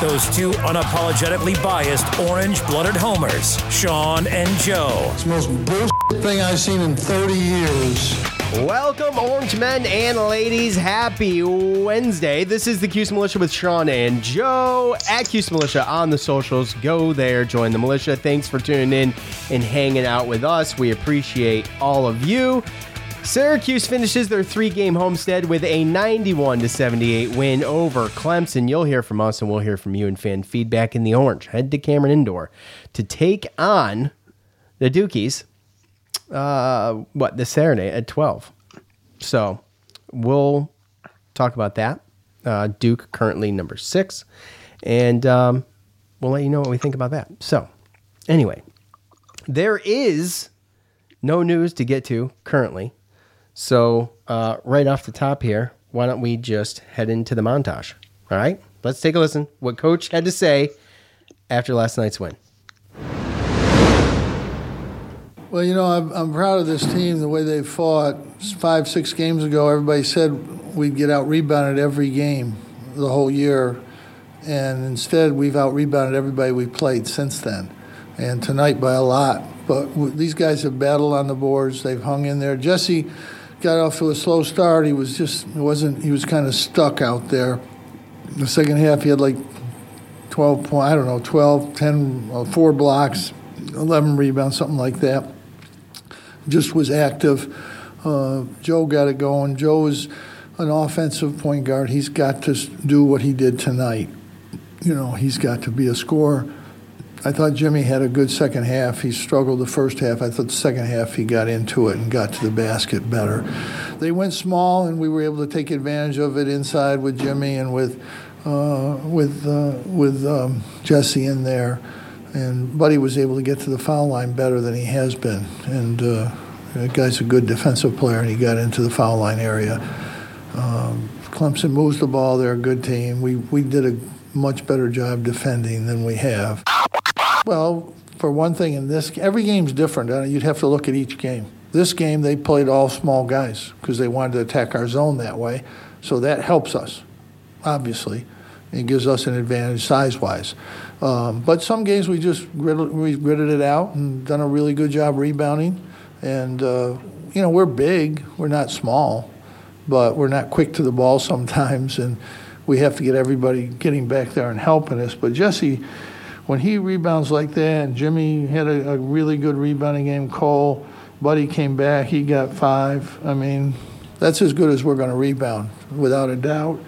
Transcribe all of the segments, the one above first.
Those two unapologetically biased orange-blooded homers, Sean and Joe. It's the most bullshit thing I've seen in 30 years. Welcome, Orange men and ladies. Happy Wednesday. This is the Cuse Militia with Sean and Joe at Cuse Militia on the socials. Go there, join the militia. Thanks for tuning in and hanging out with us. We appreciate all of you. Syracuse finishes their three-game homestead with a 91 to 78 win over Clemson. You'll hear from us, and we'll hear from you and fan feedback in the Orange. Head to Cameron Indoor to take on the Dukies uh, what this Saturday at twelve. So we'll talk about that. Uh, Duke currently number six, and um, we'll let you know what we think about that. So anyway, there is no news to get to currently. So uh, right off the top here, why don't we just head into the montage? All right, let's take a listen. What Coach had to say after last night's win. Well, you know, I'm, I'm proud of this team, the way they fought. Five, six games ago, everybody said we'd get out rebounded every game the whole year. And instead, we've out rebounded everybody we played since then. And tonight by a lot. But these guys have battled on the boards, they've hung in there. Jesse got off to a slow start. He was just, it wasn't, he was kind of stuck out there. The second half, he had like 12 point, I don't know, 12, 10, uh, four blocks, 11 rebounds, something like that. Just was active. Uh, Joe got it going. Joe is an offensive point guard. He's got to do what he did tonight. You know, he's got to be a scorer. I thought Jimmy had a good second half. He struggled the first half. I thought the second half he got into it and got to the basket better. They went small, and we were able to take advantage of it inside with Jimmy and with uh, with uh, with um, Jesse in there. And Buddy was able to get to the foul line better than he has been. And uh, guy's a good defensive player, and he got into the foul line area. Um, Clemson moves the ball. They're a good team. We we did a much better job defending than we have. Well, for one thing, in this every game's different. You'd have to look at each game. This game, they played all small guys because they wanted to attack our zone that way. So that helps us, obviously. It gives us an advantage size-wise. Um, but some games we just gritted, we gritted it out and done a really good job rebounding. And uh, you know, we're big. We're not small, but we're not quick to the ball sometimes, and we have to get everybody getting back there and helping us. But Jesse when he rebounds like that, Jimmy had a, a really good rebounding game, Cole, Buddy came back, he got five. I mean, that's as good as we're going to rebound, without a doubt.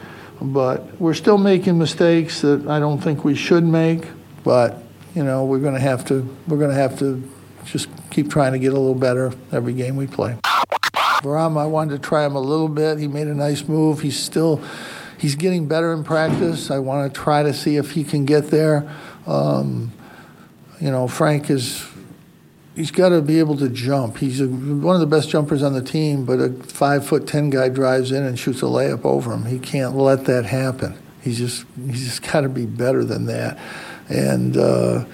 But we're still making mistakes that I don't think we should make. But you know, we're going to have to we're going to have to just keep trying to get a little better every game we play. Bourama, I wanted to try him a little bit. He made a nice move. He's still he's getting better in practice. I want to try to see if he can get there. Um, you know, Frank is he's got to be able to jump. He's a, one of the best jumpers on the team, but a five foot ten guy drives in and shoots a layup over him. He can't let that happen. He's just he's just got to be better than that, and. Uh,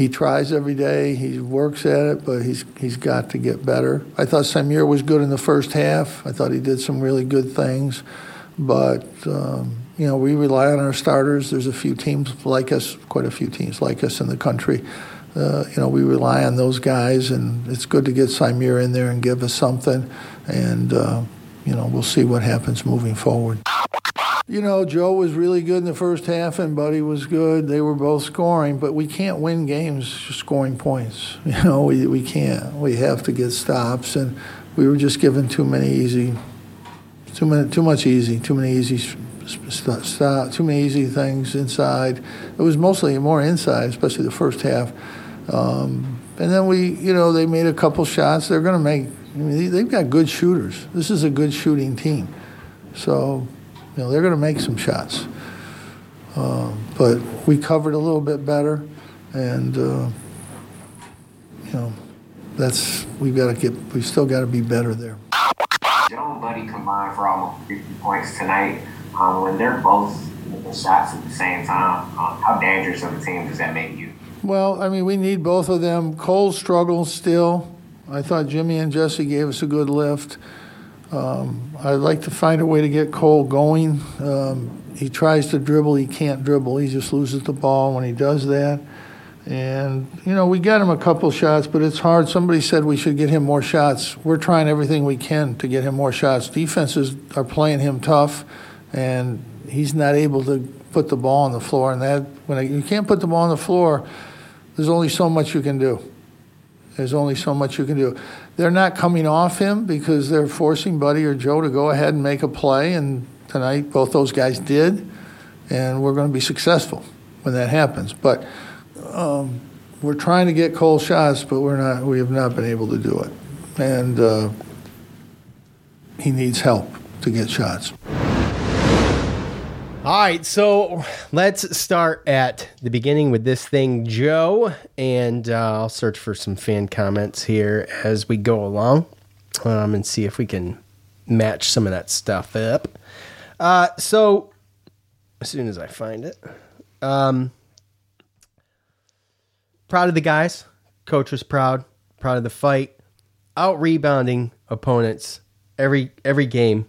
he tries every day. He works at it, but he's he's got to get better. I thought Symir was good in the first half. I thought he did some really good things, but um, you know we rely on our starters. There's a few teams like us, quite a few teams like us in the country. Uh, you know we rely on those guys, and it's good to get Symir in there and give us something. And uh, you know we'll see what happens moving forward. you know, Joe was really good in the first half and Buddy was good. They were both scoring, but we can't win games scoring points. You know, we, we can't. We have to get stops, and we were just given too many easy, too many, too much easy, too many easy too many easy things inside. It was mostly more inside, especially the first half. Um, and then we, you know, they made a couple shots. They're going to make. I mean, they've got good shooters. This is a good shooting team, so you know, they're going to make some shots. Um, but we covered a little bit better, and uh, you know, that's we've got to get. We've still got to be better there. Joe and Buddy combined for almost 50 points tonight. Um, when they're both making shots at the same time, um, how dangerous of a team does that make you? Well, I mean, we need both of them. Cole struggles still. I thought Jimmy and Jesse gave us a good lift. Um, I'd like to find a way to get Cole going. Um, he tries to dribble, he can't dribble. He just loses the ball when he does that. And, you know, we got him a couple shots, but it's hard. Somebody said we should get him more shots. We're trying everything we can to get him more shots. Defenses are playing him tough, and he's not able to put the ball on the floor. And that, when you can't put the ball on the floor, there's only so much you can do. There's only so much you can do. They're not coming off him because they're forcing Buddy or Joe to go ahead and make a play. And tonight, both those guys did. And we're going to be successful when that happens. But um, we're trying to get Cole shots, but we're not. We have not been able to do it. And uh, he needs help to get shots. All right, so let's start at the beginning with this thing, Joe, and uh, I'll search for some fan comments here as we go along um, and see if we can match some of that stuff up. Uh, so, as soon as I find it, um, proud of the guys. Coach was proud, proud of the fight, out rebounding opponents every every game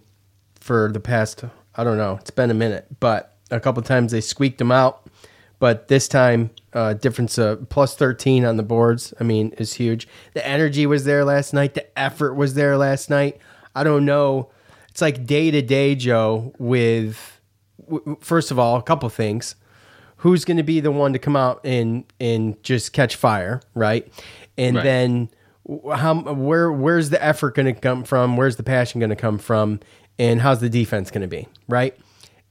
for the past I don't know. It's been a minute, but a couple times they squeaked them out. But this time, uh, difference of plus 13 on the boards, I mean, is huge. The energy was there last night. The effort was there last night. I don't know. It's like day to day, Joe, with, w- first of all, a couple things. Who's going to be the one to come out and, and just catch fire, right? And Right. then how where where's the effort going to come from? Where's the passion going to come from? And how's the defense going to be, right?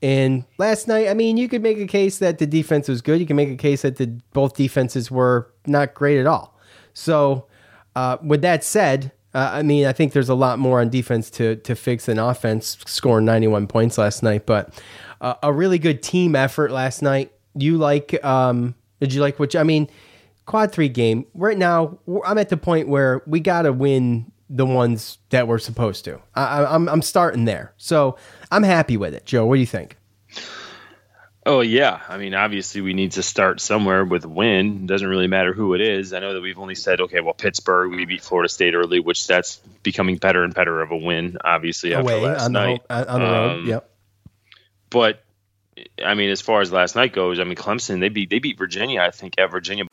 And last night, I mean, you could make a case that the defense was good. You can make a case that the both defenses were not great at all. So, uh, with that said, uh, I mean, I think there's a lot more on defense to to fix than offense. Scoring 91 points last night, but uh, a really good team effort last night. You like? Um, did you like which I mean, quad three game right now. I'm at the point where we got to win the ones that we're supposed to. I, I- I'm I'm starting there, so I'm happy with it. Joe, what do you think? Oh yeah, I mean, obviously we need to start somewhere with a win. Doesn't really matter who it is. I know that we've only said, okay, well, Pittsburgh, we beat Florida State early, which that's becoming better and better of a win. Obviously after Away last on the night, ho- on the road. Um, Yep. but I mean, as far as last night goes, I mean, Clemson they beat they beat Virginia. I think at Virginia.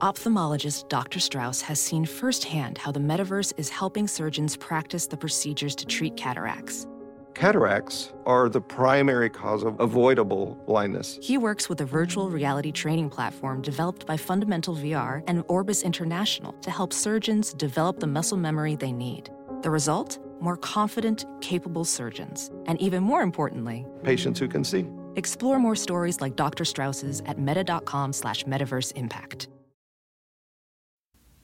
Ophthalmologist Dr. Strauss has seen firsthand how the metaverse is helping surgeons practice the procedures to treat cataracts. Cataracts are the primary cause of avoidable blindness. He works with a virtual reality training platform developed by Fundamental VR and Orbis International to help surgeons develop the muscle memory they need. The result? More confident, capable surgeons. And even more importantly, Patients who can see. explore more stories like Dr. Strauss's at meta.com slash metaverse impact.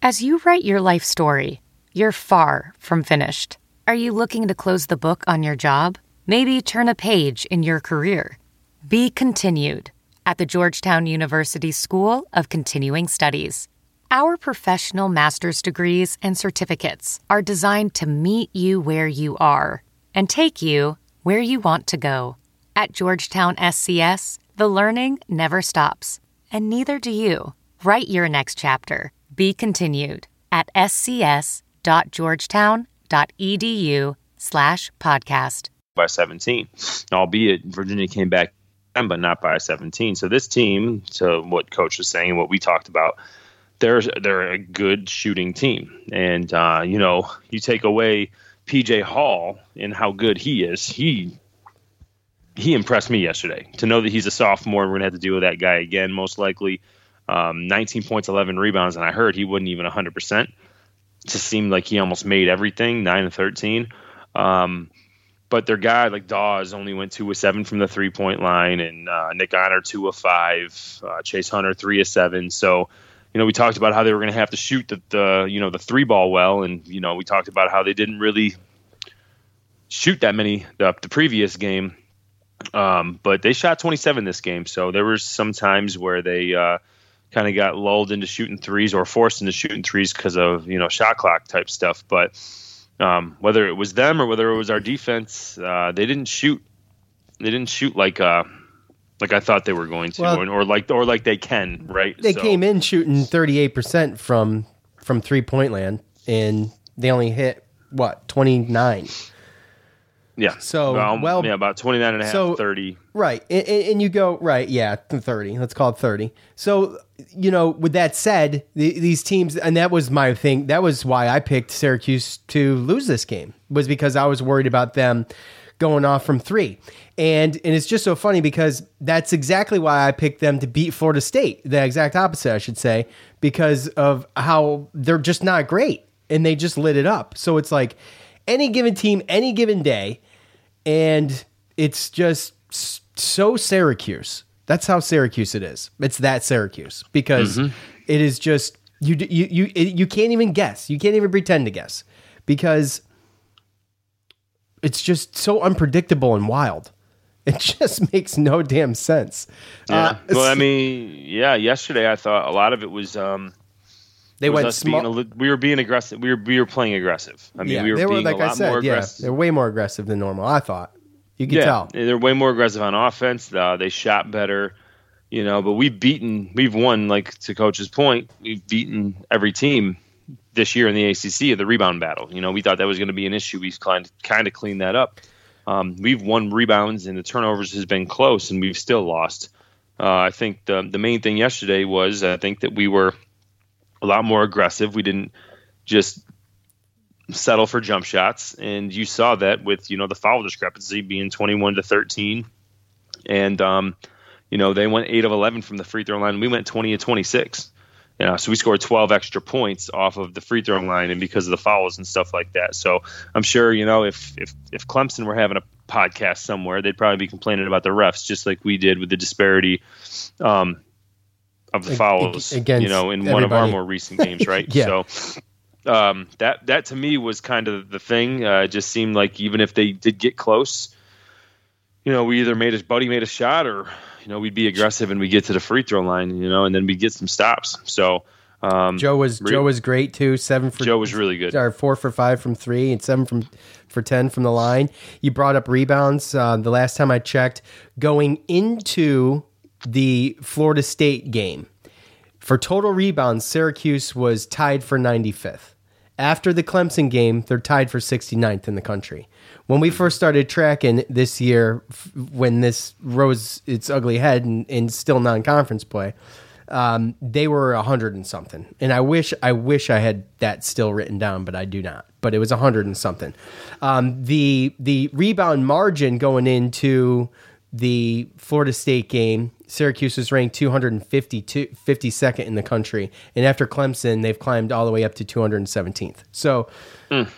As you write your life story, you're far from finished. Are you looking to close the book on your job? Maybe turn a page in your career? Be continued at the Georgetown University School of Continuing Studies. Our professional master's degrees and certificates are designed to meet you where you are and take you where you want to go. At Georgetown SCS, the learning never stops, and neither do you. Write your next chapter. Be continued at scs.georgetown.edu slash podcast. by 17, albeit Virginia came back, but not by 17. So this team, to what coach was saying, what we talked about, they're they're a good shooting team, and uh, you know you take away PJ Hall and how good he is, he he impressed me yesterday. To know that he's a sophomore, we're gonna have to deal with that guy again, most likely. Um, 19 points, 11 rebounds, and I heard he wasn't even 100. percent Just seemed like he almost made everything, nine and 13. Um, but their guy like Dawes only went two of seven from the three point line, and uh, Nick Honor two of five, uh, Chase Hunter three of seven. So, you know, we talked about how they were going to have to shoot the, the you know the three ball well, and you know we talked about how they didn't really shoot that many the, the previous game, um, but they shot 27 this game. So there were some times where they uh, kind of got lulled into shooting threes or forced into shooting threes because of you know shot clock type stuff, but um, whether it was them or whether it was our defense, uh, they didn't shoot. They didn't shoot like uh, like I thought they were going to, Well- or, or like or like they can, right? They So- came in shooting 38% from from three point land, and they only hit what 29. yeah. So, well, um, well- yeah, about 29 and a half, so- 30. Right. And, and and you go, right, yeah, 30. Let's call it 30. So, you know, with that said, the, these teams, and that was my thing, that was why I picked Syracuse to lose this game, was because I was worried about them going off from three. And and it's just so funny because that's exactly why I picked them to beat Florida State. The exact opposite, I should say, because of how they're just not great and they just lit it up. So it's like any given team, any given day, and it's just so Syracuse. That's how Syracuse it is. It's that Syracuse because Mm-hmm. it is just you you you you can't even guess. You can't even pretend to guess because it's just so unpredictable and wild. It just makes no damn sense. Yeah. Uh, well, I mean, yeah. Yesterday, I thought a lot of it was um, they was went us being small. li- we were being aggressive. We were we were playing aggressive. I mean, yeah, we were they were being like a lot I said. more Yeah, they're way more aggressive than normal. I thought you could yeah, tell. they're way more aggressive on offense. Uh, they shot better, you know. But we've beaten, we've won. Like to Coach's point, we've beaten every team this year in the ACC of the rebound battle. You know, we thought that was going to be an issue. We've kind kind of cleaned that up. Um, we've won rebounds, and the turnovers has been close, and we've still lost. Uh, I think the the main thing yesterday was I think that we were a lot more aggressive. We didn't just settle for jump shots, and you saw that with you know the foul discrepancy being twenty one to thirteen, and um, you know they went eight of eleven from the free throw line. We went twenty of twenty six. You know, so we scored 12 extra points off of the free throw line and because of the fouls and stuff like that. So I'm sure, you know, if if if Clemson were having a podcast somewhere, they'd probably be complaining about the refs just like we did with the disparity um, of the fouls, against you know, in one of our more recent games, right? Yeah. So um, that that to me was kind of the thing. Uh, it just seemed like even if they did get close, you know, we either made a buddy made a shot or you know we'd be aggressive and we get to the free throw line, you know, and then we get some stops. So um, Joe was re- Joe was great too. Seven for Joe was really good. Or four for five from three and seven from for ten from the line. You brought up rebounds. Uh, the last time I checked, going into the Florida State game for total rebounds, Syracuse was tied for 95th. After the Clemson game, they're tied for 69th in the country. When we first started tracking this year, f- when this rose its ugly head and, and still non-conference play, um, they were a hundred and something. And I wish I wish I had that still written down, but I do not. But it was a hundred and something. Um, the the rebound margin going into the Florida State game, Syracuse was ranked 252 52nd in the country, and after Clemson, they've climbed all the way up to 217th. So,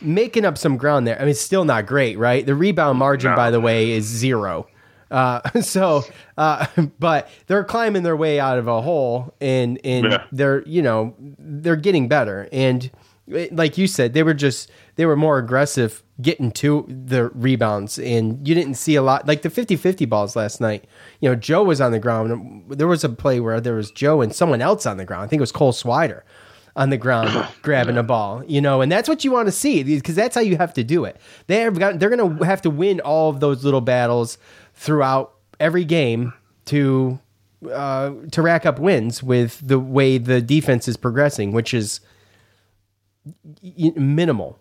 making up some ground there. I mean, it's still not great, right? The rebound margin, by the way, is zero. Uh, so, uh, but they're climbing their way out of a hole, and and Yeah. they're you know they're getting better. And like you said, they were just they were more aggressive getting to the rebounds, and you didn't see a lot like the 50-50 balls last night. You know, Joe was on the ground. There was a play where there was Joe and someone else on the ground. I think it was Cole Swider on the ground grabbing a ball, you know, and that's what you want to see because that's how you have to do it. They have got, they're going to have to win all of those little battles throughout every game to uh, to rack up wins with the way the defense is progressing, which is minimal.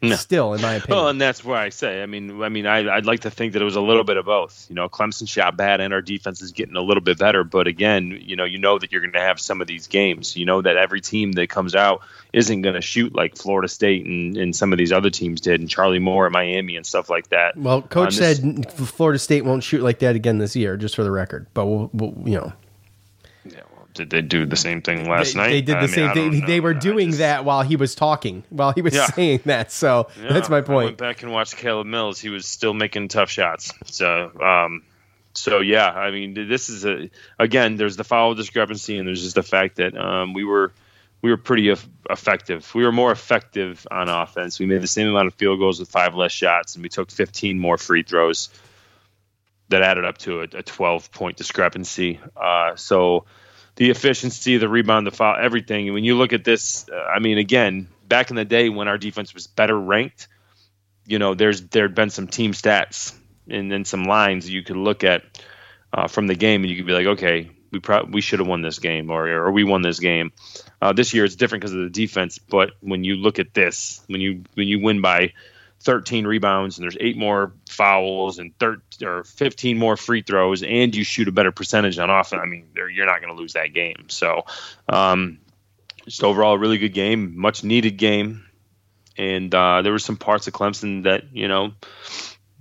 No. Still, in my opinion. Well, and that's where I say. I mean, I mean, I, I'd like to think that it was a little bit of both. You know, Clemson shot bad, and our defense is getting a little bit better. But again, you know, you know that you're going to have some of these games. You know that every team that comes out isn't going to shoot like Florida State and, and some of these other teams did, and Charlie Moore at Miami and stuff like that. well, coach this- said Florida State won't shoot like that again this year, just for the record. But we'll, we'll you know, did they do the same thing last they, night? they did the I same I thing. They were doing just- that while he was talking, while he was Yeah. saying that. So Yeah, that's my I went point. back and watched Caleb Mills. He was still making tough shots. So, um, so yeah, I mean, this is a again. There's the foul discrepancy, and there's just the fact that um, we were we were pretty eff- effective. We were more effective on offense. We made the same amount of field goals with five less shots, and we took 15 more free throws. That added up to a, a 12 point discrepancy. Uh, so the efficiency, the rebound, the foul, everything. And when you look at this, uh, I mean, again, back in the day when our defense was better ranked, you know, there's there'd been some team stats and then some lines you could look at uh, from the game, and you could be like, okay, we pro- we should have won this game, or or we won this game. Uh, this year it's different because of the defense, but when you look at this, when you when you win by 13 rebounds and there's eight more fouls and 13 or 15 more free throws and you shoot a better percentage on offense, I mean, you're not going to lose that game. So, um, just overall, a really good game, much needed game. And uh, there were some parts of Clemson that, you know,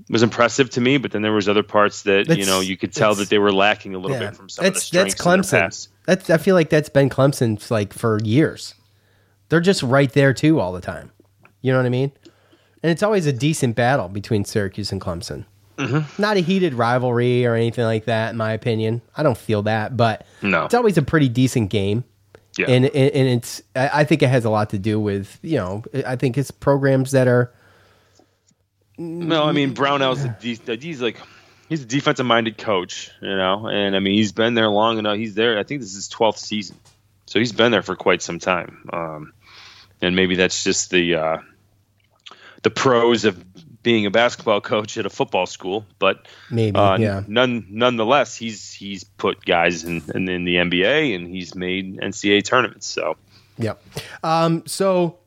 was impressive to me, but then there was other parts that, you know, you could tell that they were lacking a little Yeah. bit from some of the that's that's Clemson. That's I feel like that's been Clemson's like for years. They're just right there too all the time. You know what I mean? And it's always a decent battle between Syracuse and Clemson. Mm-hmm. Not a heated rivalry or anything like that, in my opinion. I don't feel that, but No. it's always a pretty decent game. Yeah. And, and and it's I think it has a lot to do with you know I think it's programs that are No, I mean Brownell's a de- he's like he's a defensive minded coach, you know, and I mean he's been there long enough. He's there. I think this is his twelfth season, so he's been there for quite some time. Um, and maybe that's just the uh, the pros of being a basketball coach at a football school, but Maybe, uh, yeah. None, nonetheless, he's he's put guys in, in in the NBA and he's made NCAA tournaments. So yeah. Um, so,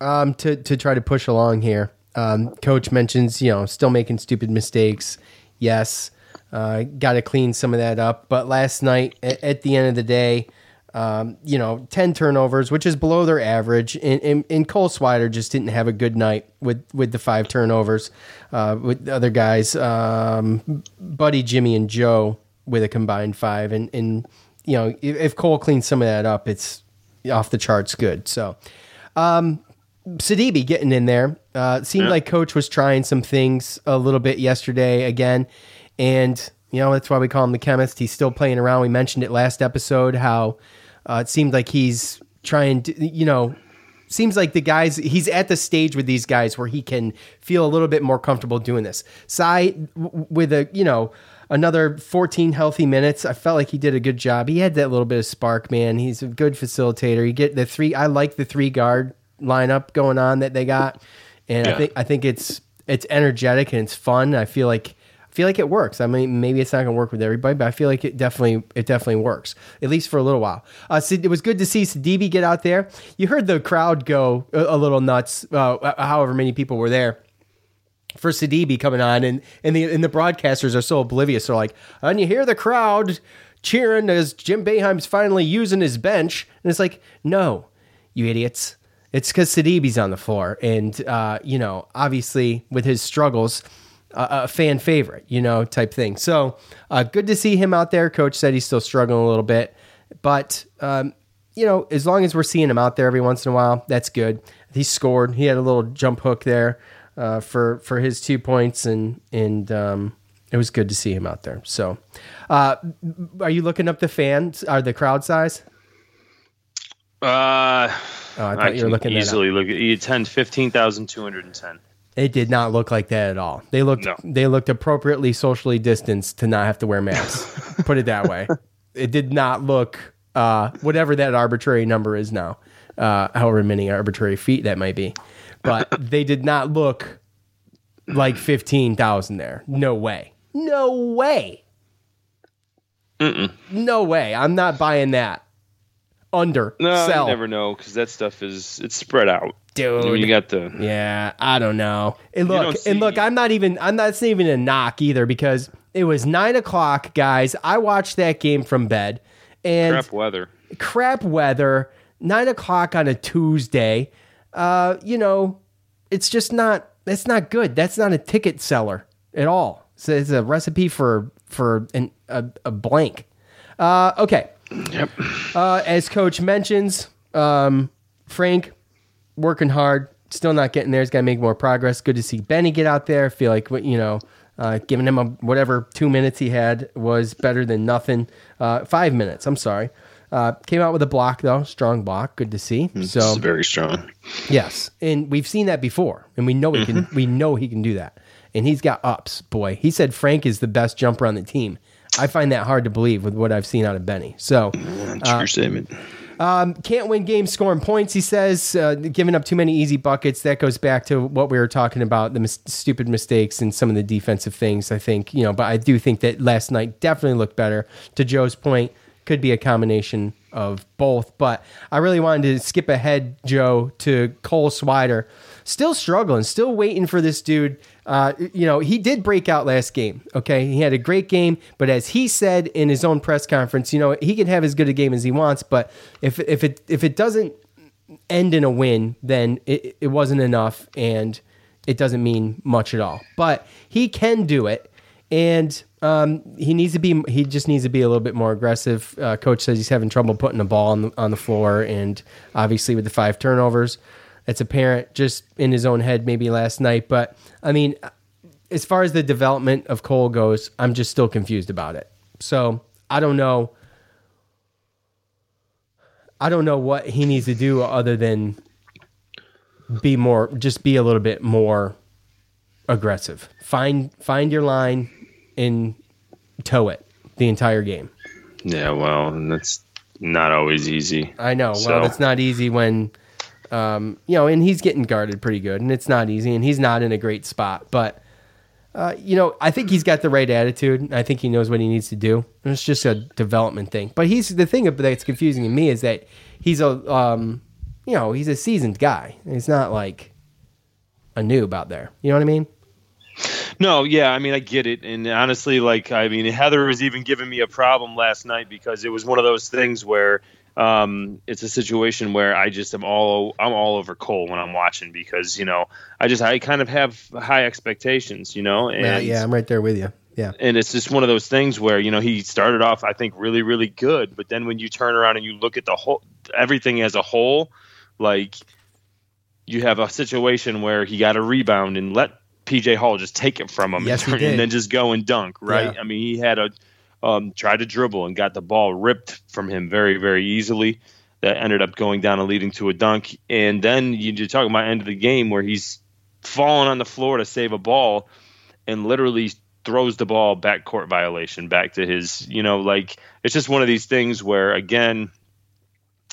um, to to try to push along here, um, coach mentions you know still making stupid mistakes. Yes, uh, got to clean some of that up. But last night, at, at the end of the day, um, you know, ten turnovers, which is below their average. And, and, and Cole Swider just didn't have a good night with with the five turnovers. Uh, with the other guys, um, Buddy, Jimmy, and Joe with a combined five. And and you know, if, if Cole cleans some of that up, it's off the charts good. So, um, Sidibe getting in there. Uh, seemed Yeah. like coach was trying some things a little bit yesterday again. And, you know, that's why we call him the chemist. He's still playing around. We mentioned it last episode how uh, it seemed like he's trying to, you know, seems like the guys he's at the stage with these guys where he can feel a little bit more comfortable doing this. Cy w- with a you know another 14 healthy minutes. I felt like he did a good job. He had that little bit of spark, man. He's a good facilitator. You get the three. I like the three guard lineup going on that they got, and I think I think it's it's energetic and it's fun. I feel like. Feel like it works. I mean, maybe it's not going to work with everybody, but I feel like it definitely it definitely works at least for a little while. Uh, so it was good to see Sidibe get out there. You heard the crowd go a, a little nuts. Uh, however many people were there for Sidibe coming on, and and the and the broadcasters are so oblivious. They're like, and you hear the crowd cheering as Jim Boeheim's finally using his bench, and it's like, no, you idiots. It's because Sidibe's on the floor, and uh, you know, obviously with his struggles, a fan favorite, you know, type thing. So uh, good to see him out there. Coach said he's still struggling a little bit, but um, you know, as long as we're seeing him out there every once in a while, that's good. He scored. He had a little jump hook there uh, for for his two points, and and um, it was good to see him out there. So, uh, are you looking up the fans? Are the crowd size? Uh, oh, I thought I you were looking easily look you 15,210. It did not look like that at all. They looked No. they looked appropriately socially distanced to not have to wear masks. Put it that way. It did not look uh, whatever that arbitrary number is now, uh, however many arbitrary feet that might be, but they did not look like fifteen thousand there. No way. No way. No way. I'm not buying that. Under. No, sell. you never know because that stuff is it's spread out. Dude. I mean, you got the Yeah, I don't know. And look, and look, I'm not even. I'm not saying even a knock either because it was nine o'clock, guys. I watched that game from bed, and crap weather. crap weather, nine o'clock on a Tuesday. Uh, you know, it's just not. That's not good. That's not a ticket seller at all. So it's a recipe for for an, a, a blank. Uh, okay. Yep. Uh, as coach mentions, um, Frank working hard, still not getting there. He's got to make more progress. Good to see Benny get out there. feel like you know, uh, giving him a whatever two minutes he had was better than nothing. Uh, five minutes. I'm sorry. Uh, came out with a block though, strong block. Good to see. So It's very strong. Yes, and we've seen that before, and we know he can. We know he can do that, and he's got ups. Boy, he said Frank is the best jumper on the team. I find that hard to believe with what I've seen out of Benny. So That's your statement. um, can't win games scoring points. He says uh, giving up too many easy buckets. That goes back to what we were talking about the mis- stupid mistakes and some of the defensive things. I think you know, but I do think that last night definitely looked better. To Joe's point, could be a combination of both. But I really wanted to skip ahead, Joe, to Cole Swider. Still struggling, still waiting for this dude. Uh, you know, he did break out last game. Okay, he had a great game, but as he said in his own press conference, you know, he can have as good a game as he wants, but if if it if it doesn't end in a win, then it, it wasn't enough, and it doesn't mean much at all. But he can do it, and um, he needs to be. He just needs to be a little bit more aggressive. Uh, Coach says he's having trouble putting the ball on the, on the floor, and obviously with the five turnovers, it's apparent just in his own head maybe last night. But I mean, as far as the development of Cole goes, I'm just still confused about it. So I don't know. I don't know what he needs to do other than be more, just be a little bit more aggressive. Find find your line and tow it the entire game. Yeah, well, that's not always easy. I know. So- Well, it's not easy when, um, you know, and he's getting guarded pretty good, and it's not easy, and he's not in a great spot. But, uh, you know, I think he's got the right attitude. I think he knows what he needs to do. And it's just a development thing. But he's the thing that's confusing to me is that he's a, um, you know, he's a seasoned guy. He's not like a noob out there. You know what I mean? No, yeah, I mean I get it, and honestly, like I mean Heather was even giving me a problem last night because it was one of those things where um, it's a situation where I just am all I'm all over Cole when I'm watching because you know I just I kind of have high expectations, you know, and yeah, yeah, I'm right there with you. Yeah. and it's just one of those things where you know he started off I think really really good, but then when you turn around and you look at the whole everything as a whole, like you have a situation where he got a rebound and let PJ Hall just take it from him Yes, and, and then just go and dunk, right? Yeah. I mean, he had a um, tried to dribble and got the ball ripped from him very very easily. That ended up going down and leading to a dunk. And then you- you're talking about end of the game where he's falling on the floor to save a ball and literally throws the ball back court violation back to his you know like it's just one of these things where again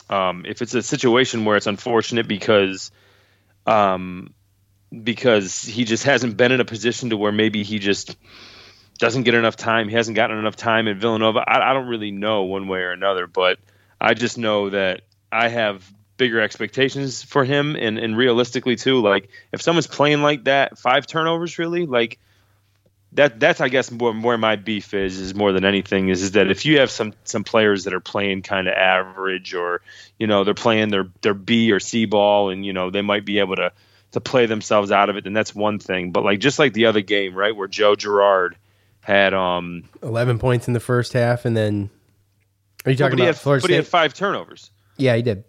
um, if it's a situation where it's unfortunate because um, because he just hasn't been in a position to where maybe he just doesn't get enough time. He hasn't gotten enough time in Villanova. I, I don't really know one way or another but I just know that I have bigger expectations for him. And, and realistically too like if someone's playing like that five turnovers really like that that's I guess where, where my beef is is more than anything is, is that if you have some some players that are playing kind of average or you know they're playing their their B or C ball and you know they might be able to to play themselves out of it then that's one thing. But like just like the other game right where Joe Girard had um 11 points in the first half, and then. Are you talking about had, Florida but he had five turnovers Yeah, he did.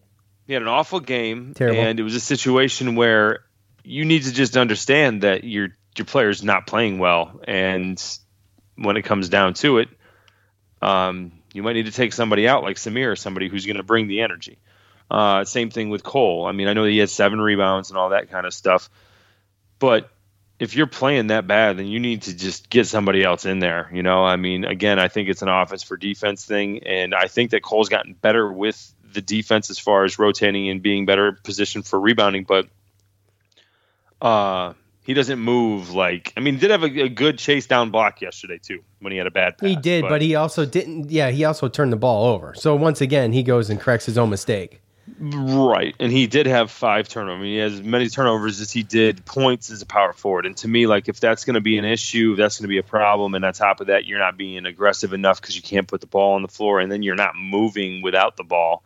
he had an awful game Terrible. and it was a situation where you need to just understand that your your player's not playing well and when it comes down to it um, you might need to take somebody out like Symir or somebody who's going to bring the energy uh, same thing with Cole I mean I know he had seven rebounds and all that kind of stuff but if you're playing that bad, then you need to just get somebody else in there. You know, I mean, again, I think it's an offense for defense thing, and I think that Cole's gotten better with the defense as far as rotating and being better positioned for rebounding. But uh, He doesn't move like. I mean, he did have a, a good chase down block yesterday too when he had a bad pass. He did, but, he also didn't. Yeah, he also turned the ball over. So once again, he goes and corrects his own mistake. Right, and he did have five turnovers. He has as many turnovers as he did points as a power forward. And to me, like if that's going to be an issue, if that's going to be a problem, and on top of that, you're not being aggressive enough because you can't put the ball on the floor, and then you're not moving without the ball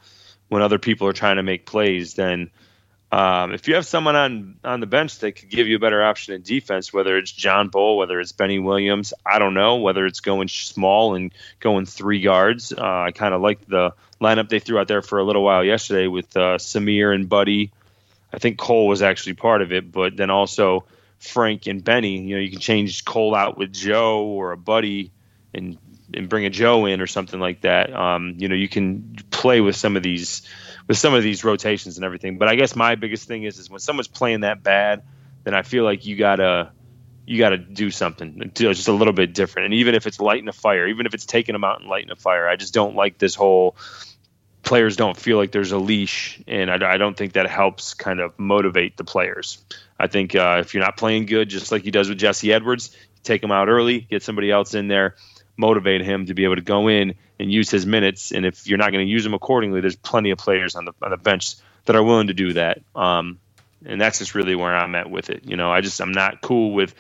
when other people are trying to make plays, then um, if you have someone on on the bench that could give you a better option in defense, whether it's John Bol, whether it's Benny Williams, I don't know, whether it's going small and going three guards. Uh, I kind of like the lineup they threw out there for a little while yesterday with uh, Symir and Buddy. I think Cole was actually part of it, but then also Frank and Benny. You know, you can change Cole out with Joe or a Buddy and and bring a Joe in or something like that. Um, you know, you can play with some of these with some of these rotations and everything. But I guess my biggest thing is is when someone's playing that bad, then I feel like you gotta you gotta do something just a little bit different. And even if it's lighting a fire, even if it's taking them out and lighting a fire, I just don't like this whole players don't feel like there's a leash, and I, I don't think that helps kind of motivate the players. I think uh, if you're not playing good, just like he does with Jesse Edwards, take him out early, get somebody else in there motivate him to be able to go in and use his minutes. And if you're not going to use him accordingly, there's plenty of players on the on the bench that are willing to do that. Um, and that's just really where I'm at with it. You know, I just I'm not cool with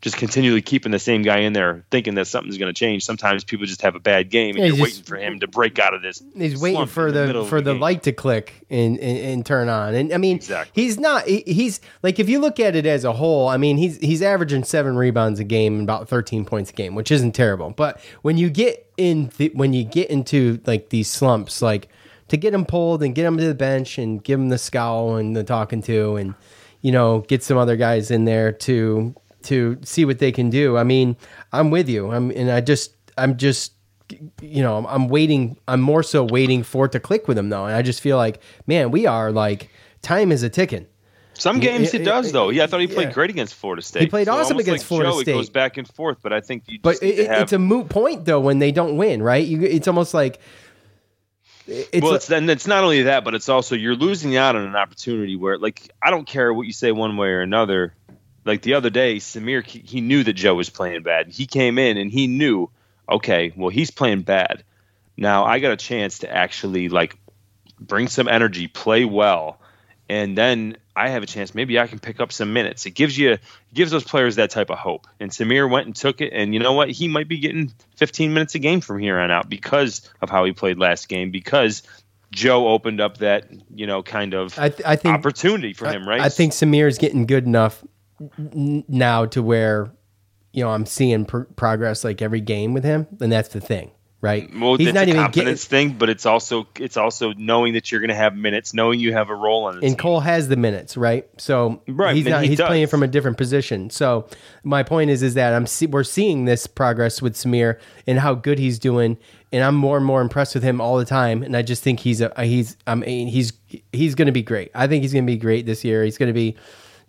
just continually keeping the same guy in there, thinking that something's going to change. Sometimes people just have a bad game, and yeah, you're just, waiting for him to break out of this. He's waiting for the, the for the, the light to click and, and, and turn on. And I mean, exactly. he's not. He, he's like if you look at it as a whole. I mean, he's he's averaging seven rebounds a game and about 13 points a game, which isn't terrible. But when you get in the, when you get into like these slumps, like to get him pulled and get him to the bench and give him the scowl and the talking to and you know get some other guys in there to to see what they can do. I mean, I'm with you. I'm and I just I'm just you know, I'm waiting I'm more so waiting for it to click with them though. And I just feel like, man, we are like time is a ticking. Some games it, it, does though. Yeah, I thought he played yeah. great against Florida State. He played so awesome against like Florida Joe, State. It goes back and forth, but I think you. but it, have... it's a moot point though when they don't win, right? You, it's almost like. It's well, it's then it's not only that, but it's also you're losing out on an opportunity where, like, I don't care what you say one way or another like the other day, Symir he knew that Joe was playing bad. He came in and he knew, okay, well he's playing bad. Now I got a chance to actually like bring some energy, play well, and then I have a chance. Maybe I can pick up some minutes. It gives you it gives those players that type of hope. And Symir went and took it, and you know what? He might be getting 15 minutes a game from here on out because of how he played last game. Because Joe opened up that you know kind of I, th- I think, opportunity for him, right? I think Symir is getting good enough now to where you know I'm seeing pr- progress like every game with him, and that's the thing, right? Well, he's not even confidence getting, thing, but it's also it's also knowing that you're going to have minutes, knowing you have a role on it. And team. Cole has the minutes, right? So right, he's not he he's does. playing from a different position. So my point is is that I'm see, we're seeing this progress with Symir and how good he's doing, and I'm more and more impressed with him all the time. And I just think he's a he's I mean he's he's going to be great. I think he's going to be great this year. He's going to be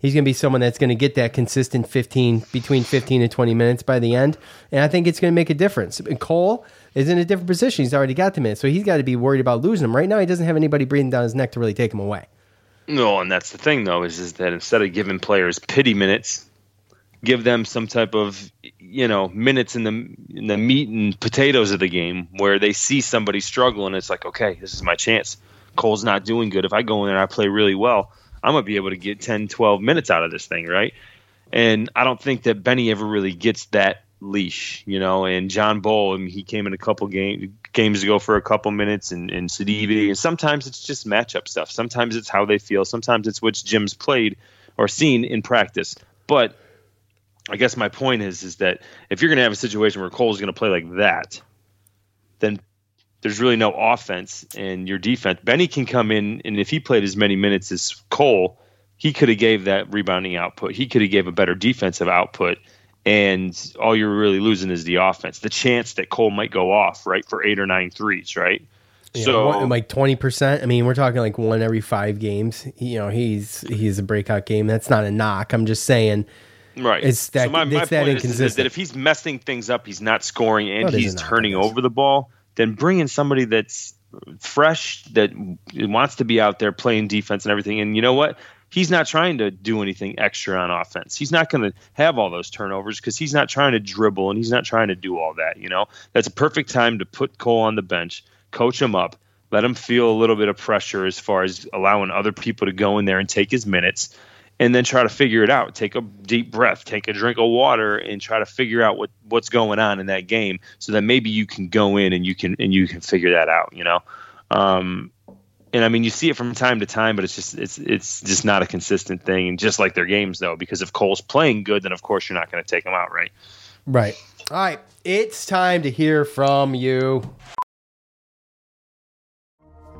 he's going to be someone that's going to get that consistent 15 between 15 and 20 minutes by the end. And i think it's going to make a difference. And cole is in a different position. He's already got the minutes. So he's got to be worried about losing them right now he doesn't have anybody breathing down his neck to really take him away. No and that's the thing though is, is that instead of giving players pity minutes give them some type of you know minutes in the in the meat and potatoes of the game where they see somebody struggle and it's like okay this is my chance. Cole's not doing good. If i go in there and i play really well I'm going to be able to get 10, 12 minutes out of this thing, right? And I don't think that Benny ever really gets that leash, you know. And John Bol, I mean, he came in a couple game, games ago for a couple minutes, and, and Sidibe. And sometimes it's just matchup stuff. Sometimes it's how they feel. Sometimes it's which Jim's played or seen in practice. But I guess my point is is that if you're going to have a situation where Cole's going to play like that, then there's really no offense in your defense. Benny can come in, and if he played as many minutes as Cole, he could have gave that rebounding output. He could have gave a better defensive output, and all you're really losing is the offense. The chance that Cole might go off right for eight or nine threes, right? Yeah, so like twenty percent. I mean, we're talking like one every five games. You know, he's he's a breakout game. That's not a knock. I'm just saying. Right. It's that, so my, my inconsistent. Is, is that if he's messing things up, he's not scoring and well, he's turning over the ball then bring in somebody that's fresh that wants to be out there playing defense and everything. And you know what? he's not trying to do anything extra on offense. He's not going to have all those turnovers because he's not trying to dribble and he's not trying to do all that. You know, that's a perfect time to put Cole on the bench, coach him up, let him feel a little bit of pressure as far as allowing other people to go in there and take his minutes. And then try to figure it out. Take a deep breath, take a drink of water, and try to figure out what, what's going on in that game, so that maybe you can go in and you can and you can figure that out. You know, um, and I mean, you see it from time to time, but it's just it's it's just not a consistent thing. And just like their games, though, because if Cole's playing good, then of course you're not going to take him out, right? Right. All right. It's time to hear from you.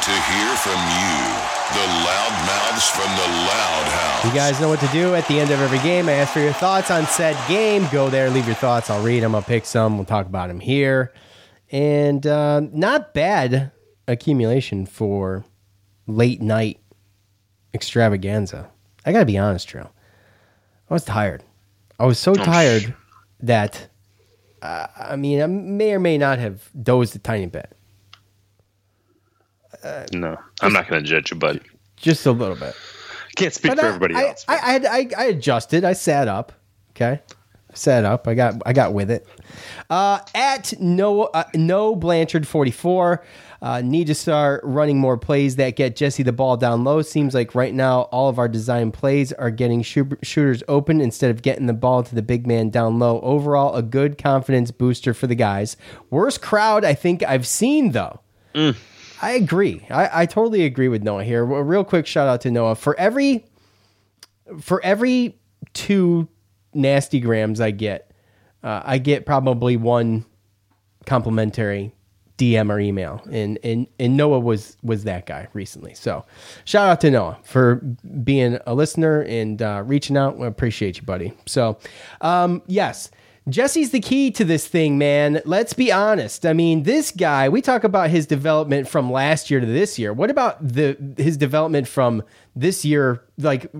It's to hear from you, the loudmouths from the Loud House. You guys know what to do at the end of every game. I ask for your thoughts on said game. Go there, leave your thoughts. I'll read them. I'll pick some. We'll talk about them here. And uh, not bad accumulation for late night extravaganza. I got to be honest, Drew. I was tired. I was so tired that, uh, I mean, I may or may not have dozed a tiny bit. No, I'm not going to judge you, but Just a little bit. can't speak But for I- everybody I, else. I, I, I, I adjusted. I sat up. Okay, I sat up. I got I got with it. Uh, at no uh, no Blanchard forty four. Uh, need to start running more plays that get Jesse the ball down low. Seems like right now all of our design plays are getting shoo- shooters open instead of getting the ball to the big man down low. Overall, a good confidence booster for the guys. Worst crowd I think I've seen though. I agree. I, I totally agree with Noah here. A real quick shout out to Noah for every for every two nasty grams I get, uh, I get probably one complimentary DM or email, and and and Noah was was that guy recently. So shout out to Noah for being a listener and uh, reaching out. We appreciate you, buddy. So um, yes. Jesse's the key to this thing, man. Let's be honest. I mean, this guy, we talk about his development from last year to this year. What about the his development from this year like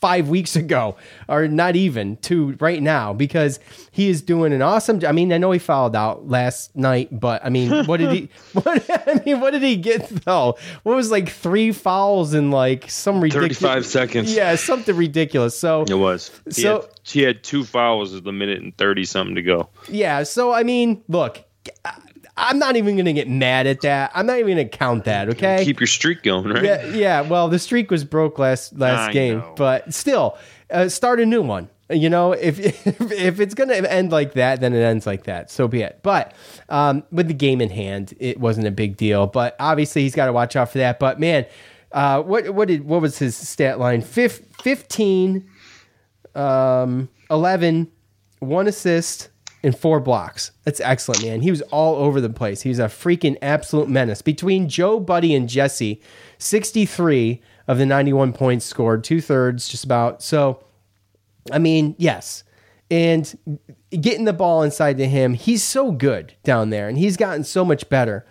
five weeks ago, or not even to right now, because he is doing an awesome. I mean, I know he fouled out last night, but I mean, what did he? What I mean, what did he get though? What was like three fouls in like some ridiculous 35 seconds. Yeah, something ridiculous. So It was. He, So- had, he had two fouls with the minute and 30 something to go. Yeah, so I mean, look, I- I'm not even going to get mad at that. I'm not even going to count that, okay? Keep your streak going, right? Yeah, yeah. Well, the streak was broke last last I game, know. but still, uh, start a new one. You know, if if, it's gonna end like that, then it ends like that. So be it. But um, with the game in hand, it wasn't a big deal. But obviously, he's got to watch out for that. But man, uh, what what did what was his stat line? Fif- Fifteen, um, 11, one assist, and four blocks. That's excellent, man. He was all over the place. He was a freaking absolute menace. Between Joe, Buddy, and Jesse, 63 of the 91 points scored, two thirds just about. So, I mean, yes. And getting the ball inside to him, he's so good down there, and he's gotten so much better.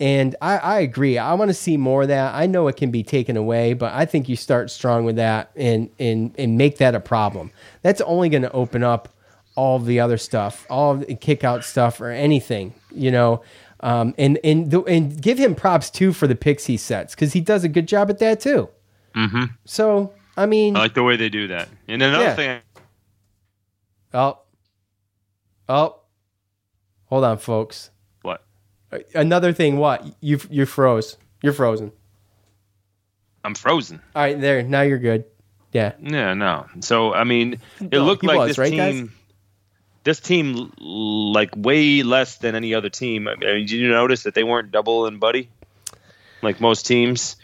And I, I agree. I want to see more of that. I know it can be taken away, but I think you start strong with that and and and make that a problem. That's only going to open up all the other stuff, all the kick out stuff or anything, you know. Um, and and the, and give him props too for the picks he sets because he does a good job at that too. Mm-hmm. So I mean, I like the way they do that. And another Yeah. thing, oh, oh, hold on, folks. what? Another thing, what you you froze? You're frozen. I'm frozen. All right, there. Now you're good. Yeah. Yeah, no. So I mean, it No, looked like was, this right, guys? This team, like way less than any other team. I mean, did you notice that they weren't double and buddy, like most teams?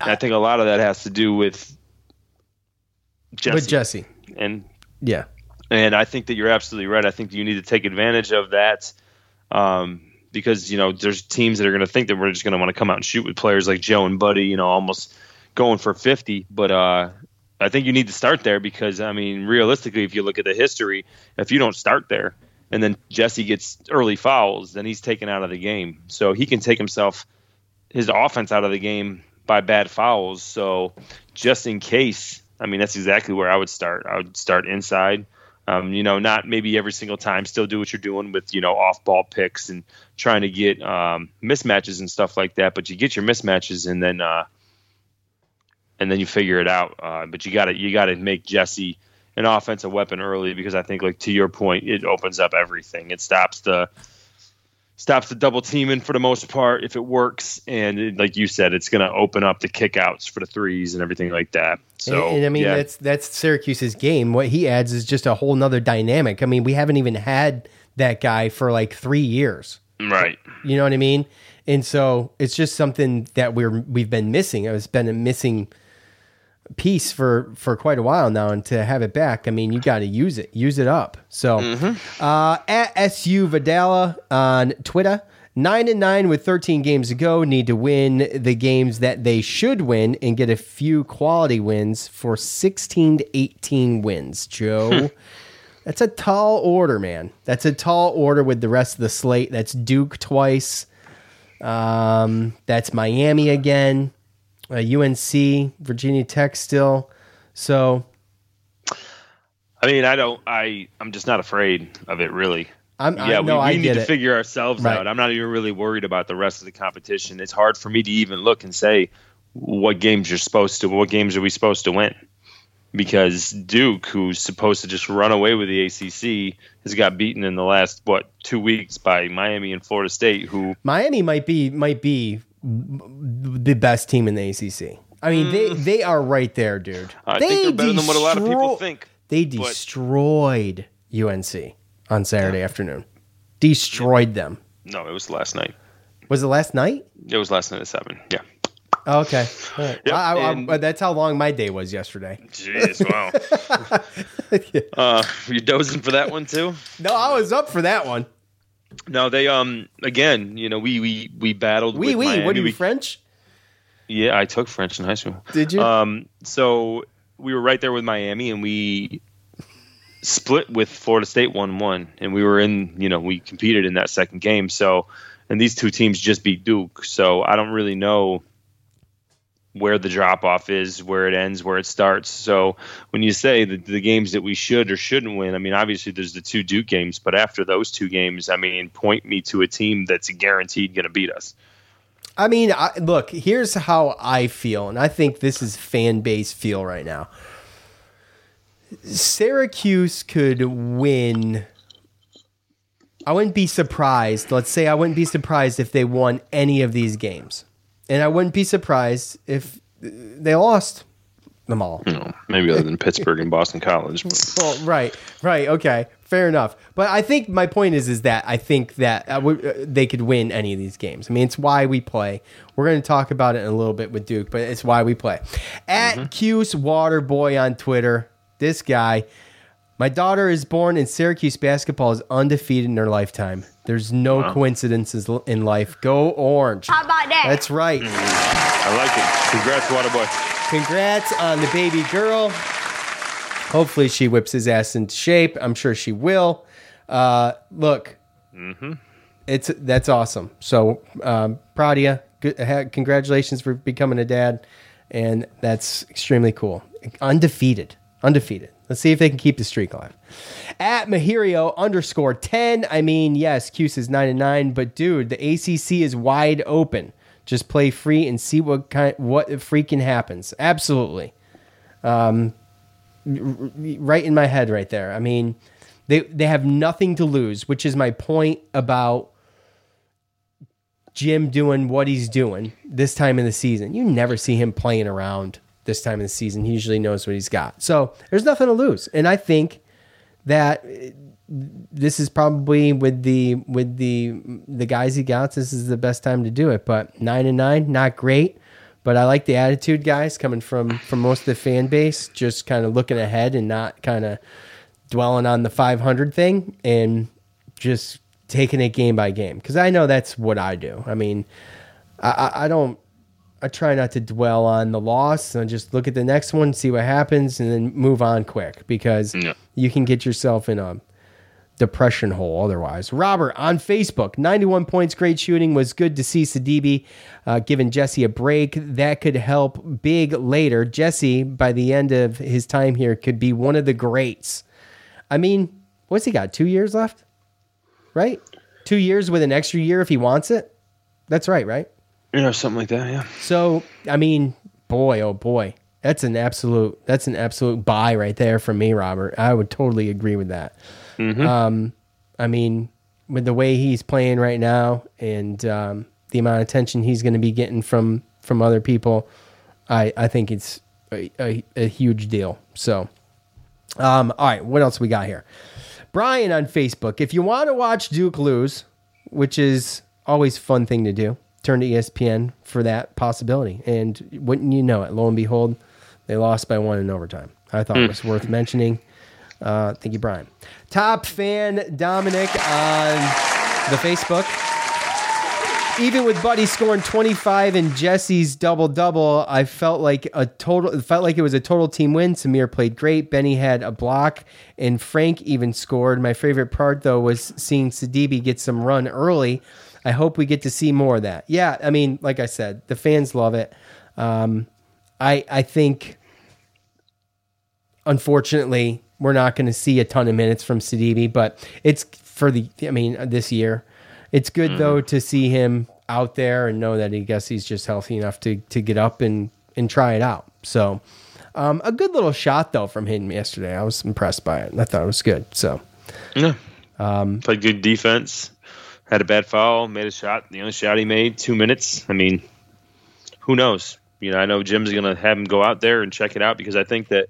I think a lot of that has to do with Jesse. With Jesse. and Yeah. and I think that you're absolutely right. I think you need to take advantage of that um, because you know there's teams that are going to think that we're just going to want to come out and shoot with players like Joe and Buddy. You know, almost going for 50. But uh, I think you need to start there because I mean, realistically, if you look at the history, if you don't start there, and then Jesse gets early fouls, then he's taken out of the game. So he can take himself his offense out of the game by bad fouls. So just in case, I mean that's exactly where I would start. I would start inside. Um, you know, not maybe every single time. Still do what you're doing with you know off ball picks and trying to get um, mismatches and stuff like that. But you get your mismatches and then uh, and then you figure it out. Uh, but you got to you got to make Jesse an offensive weapon early because I think like to your point, it opens up everything. It stops the stops the double teaming for the most part if it works, and it, like you said, it's going to open up the kickouts for the threes and everything like that. So and, and I mean yeah. that's that's Syracuse's game. What he adds is just a whole nother dynamic. I mean, we haven't even had that guy for like three years. right. You know what I mean? And so it's just something that we're we've been missing. It's been a missing piece for for quite a while now, and to have it back, I mean, you got to use it, use it up. So uh, at su Vidala on Twitter. Nine and nine with 13 games to go. Need to win the games that they should win and get a few quality wins for 16 to 18 wins. Joe, that's a tall order, man. That's a tall order with the rest of the slate. That's Duke twice. Um, that's Miami again. Uh, UNC, Virginia Tech still. So I mean, I don't. I I'm just not afraid of it really. I'm I, yeah, no, we, I we need to it. figure ourselves Right. out. I'm not even really worried about the rest of the competition. It's hard for me to even look and say what games you're supposed to, what games are we supposed to win? Because Duke, who's supposed to just run away with the ACC, has got beaten in the last what two weeks by Miami and Florida State, who Miami might be might be the best team in the ACC. I mean, they they are right there, dude. Mm. I they think they're better than what a lot of people think. They but- destroyed UNC on Saturday afternoon. Destroyed them. no, it was last night. Was it last night? It was last night at seven. Yeah. Oh, okay. Right. Yep, I- I- I- that's how long my day was yesterday. Jeez, wow. uh, you dozing for that one too? No, I was up for that one. No, they um again, you know, we we we battled. We. Miami. What are you We- French? Yeah, I took French in high school. Did you? Um, so we were right there with Miami, and we split with Florida State one one, and we were in. You know, we competed in that second game. So, and these two teams just beat Duke. So I don't really know where the drop off is, where it ends, where it starts. So when you say the, the games that we should or shouldn't win, I mean, obviously there's the two Duke games, but after those two games, I mean, point me to a team that's guaranteed going to beat us. I mean, I, look, here's how I feel, and I think this is fan base feel right now. Syracuse could win. I wouldn't be surprised. Let's say I wouldn't be surprised if they won any of these games, and I wouldn't be surprised if they lost them all. Know, maybe other than Pittsburgh and Boston College. but- Well, right, right, okay, fair enough. But I think my point is, is that I think that uh, we- uh, they could win any of these games. I mean, it's why we play. We're going to talk about it in a little bit with Duke, but it's why we play. At Cuse Waterboy on Twitter, this guy. My daughter is born in Syracuse. Basketball is undefeated in her lifetime. There's no Wow. coincidences in life. Go orange. How about that? That's right. I like it. Congrats, Waterboy. Congrats on the baby girl. Hopefully, she whips his ass into shape. I'm sure she will. Uh, look, Mm-hmm. it's that's awesome. So um, proud of you. Good, ha- congratulations for becoming a dad, and that's extremely cool. Undefeated, undefeated. Let's see if they can keep the streak alive. At Mahirio underscore ten. I mean, yes, Cuse is nine and nine, but dude, the ACC is wide open. Just play free and see what kind, what freaking happens. Absolutely. Um, right in my head, right there. I mean, they they have nothing to lose, which is my point about Jim doing what he's doing this time in the season. You never see him playing around this time of the season. He usually knows what he's got. So there's nothing to lose, and I think that uh, this is probably with the with the the guys he got. This is the best time to do it. But nine and nine, not great. But I like the attitude, guys, coming from from most of the fan base, just kind of looking ahead and not kind of dwelling on the 500 thing and just taking it game by game. Because I know that's what I do. I mean, I, I, I don't. I try not to dwell on the loss and just look at the next one, see what happens, and then move on quick because you can get yourself in a depression hole otherwise. Robert on Facebook, 91 points, great shooting. Was good to see Sidibe uh, giving Jesse a break. That could help big later. Jesse, by the end of his time here, could be one of the greats. I mean, what's he got? Two years left? Right? Two years with an extra year if he wants it? That's right, right? You know, something like that, yeah. So, I mean, boy, oh boy. That's an absolute that's an absolute buy right there from me, Robert. I would totally agree with that. Mhm. Um, I mean, with the way he's playing right now and um, the amount of attention he's going to be getting from from other people, I I think it's a, a, a huge deal. So, um, all right, what else we got here? Brian on Facebook. If you want to watch Duke lose, which is always a fun thing to do, turn to ESPN for that possibility. And wouldn't you know it? Lo and behold, they lost by one in overtime. I thought it Hmm. was worth mentioning. Uh, thank you, Brian. Top fan Dominic on the Facebook. Even with Buddy scoring 25 and Jesse's double double, I felt like a total it felt like it was a total team win. Symir played great. Benny had a block and Frank even scored. My favorite part though was seeing Sidibe get some run early. I hope we get to see more of that. Yeah, I mean, like I said, the fans love it. Um, I I think unfortunately, we're not going to see a ton of minutes from Sidibe, but it's for the, I mean, this year. It's good though to see him out there and know that he guess he's just healthy enough to to get up and and try it out. So, um, a good little shot though from him yesterday. I was impressed by it. I thought it was good. So, Yeah. um, Played good defense. Had a bad foul. Made a shot. The only shot he made, two minutes. I mean, who knows? You know, I know Jim's going to have him go out there and check it out because I think that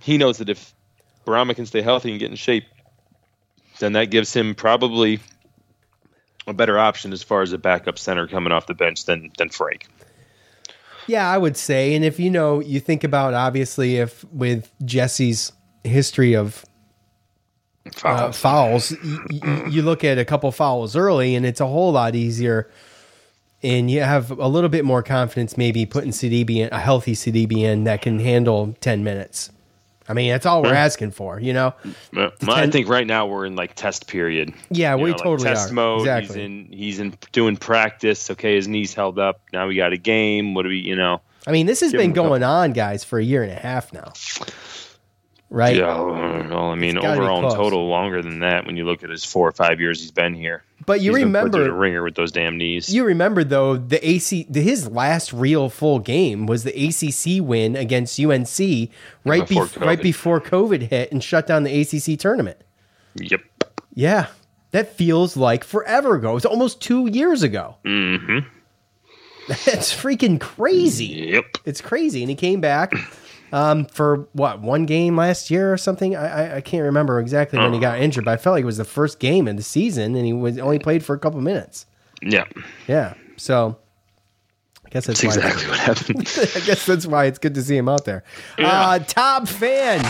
he knows that if Bourama can stay healthy and get in shape, then that gives him probably a better option as far as a backup center coming off the bench than than Frank. Yeah, I would say. And if you know, you think about obviously if with Jesse's history of uh, fouls, y- y- you look at a couple fouls early, and it's a whole lot easier. And you have a little bit more confidence, maybe putting Sidibe in a healthy Sidibe in that can handle ten minutes. I mean, that's all we're asking for, you know. Well, I think right now we're in like test period. Yeah, You we know, like totally test are. mode. Exactly. He's in. He's in doing practice. Okay, his knees held up. Now we got a game. What do we? You know. I mean, this has Give been him a couple- going on, guys, for a year and a half now. Right? Yeah. Well, I mean, It's gotta be overall in total, longer than that. When you look at his four or five years he's been here. But you He's remember- the ringer with those damn knees. You remember though the AC the, his last real full game was the ACC win against UNC right Before before right COVID. before COVID hit and shut down the ACC tournament. Yep. Yeah, that feels like forever ago. It's almost two years ago. Mm-hmm. That's freaking crazy. Yep. It's crazy, and he came back um, for what one game last year or something. I, I, I can't remember exactly when he got injured, but I felt like it was the first game of the season, and he was only played for a couple minutes. Yeah. Yeah. So I guess that's, That's exactly what happened. I guess that's why it's good to see him out there. Uh, top fan,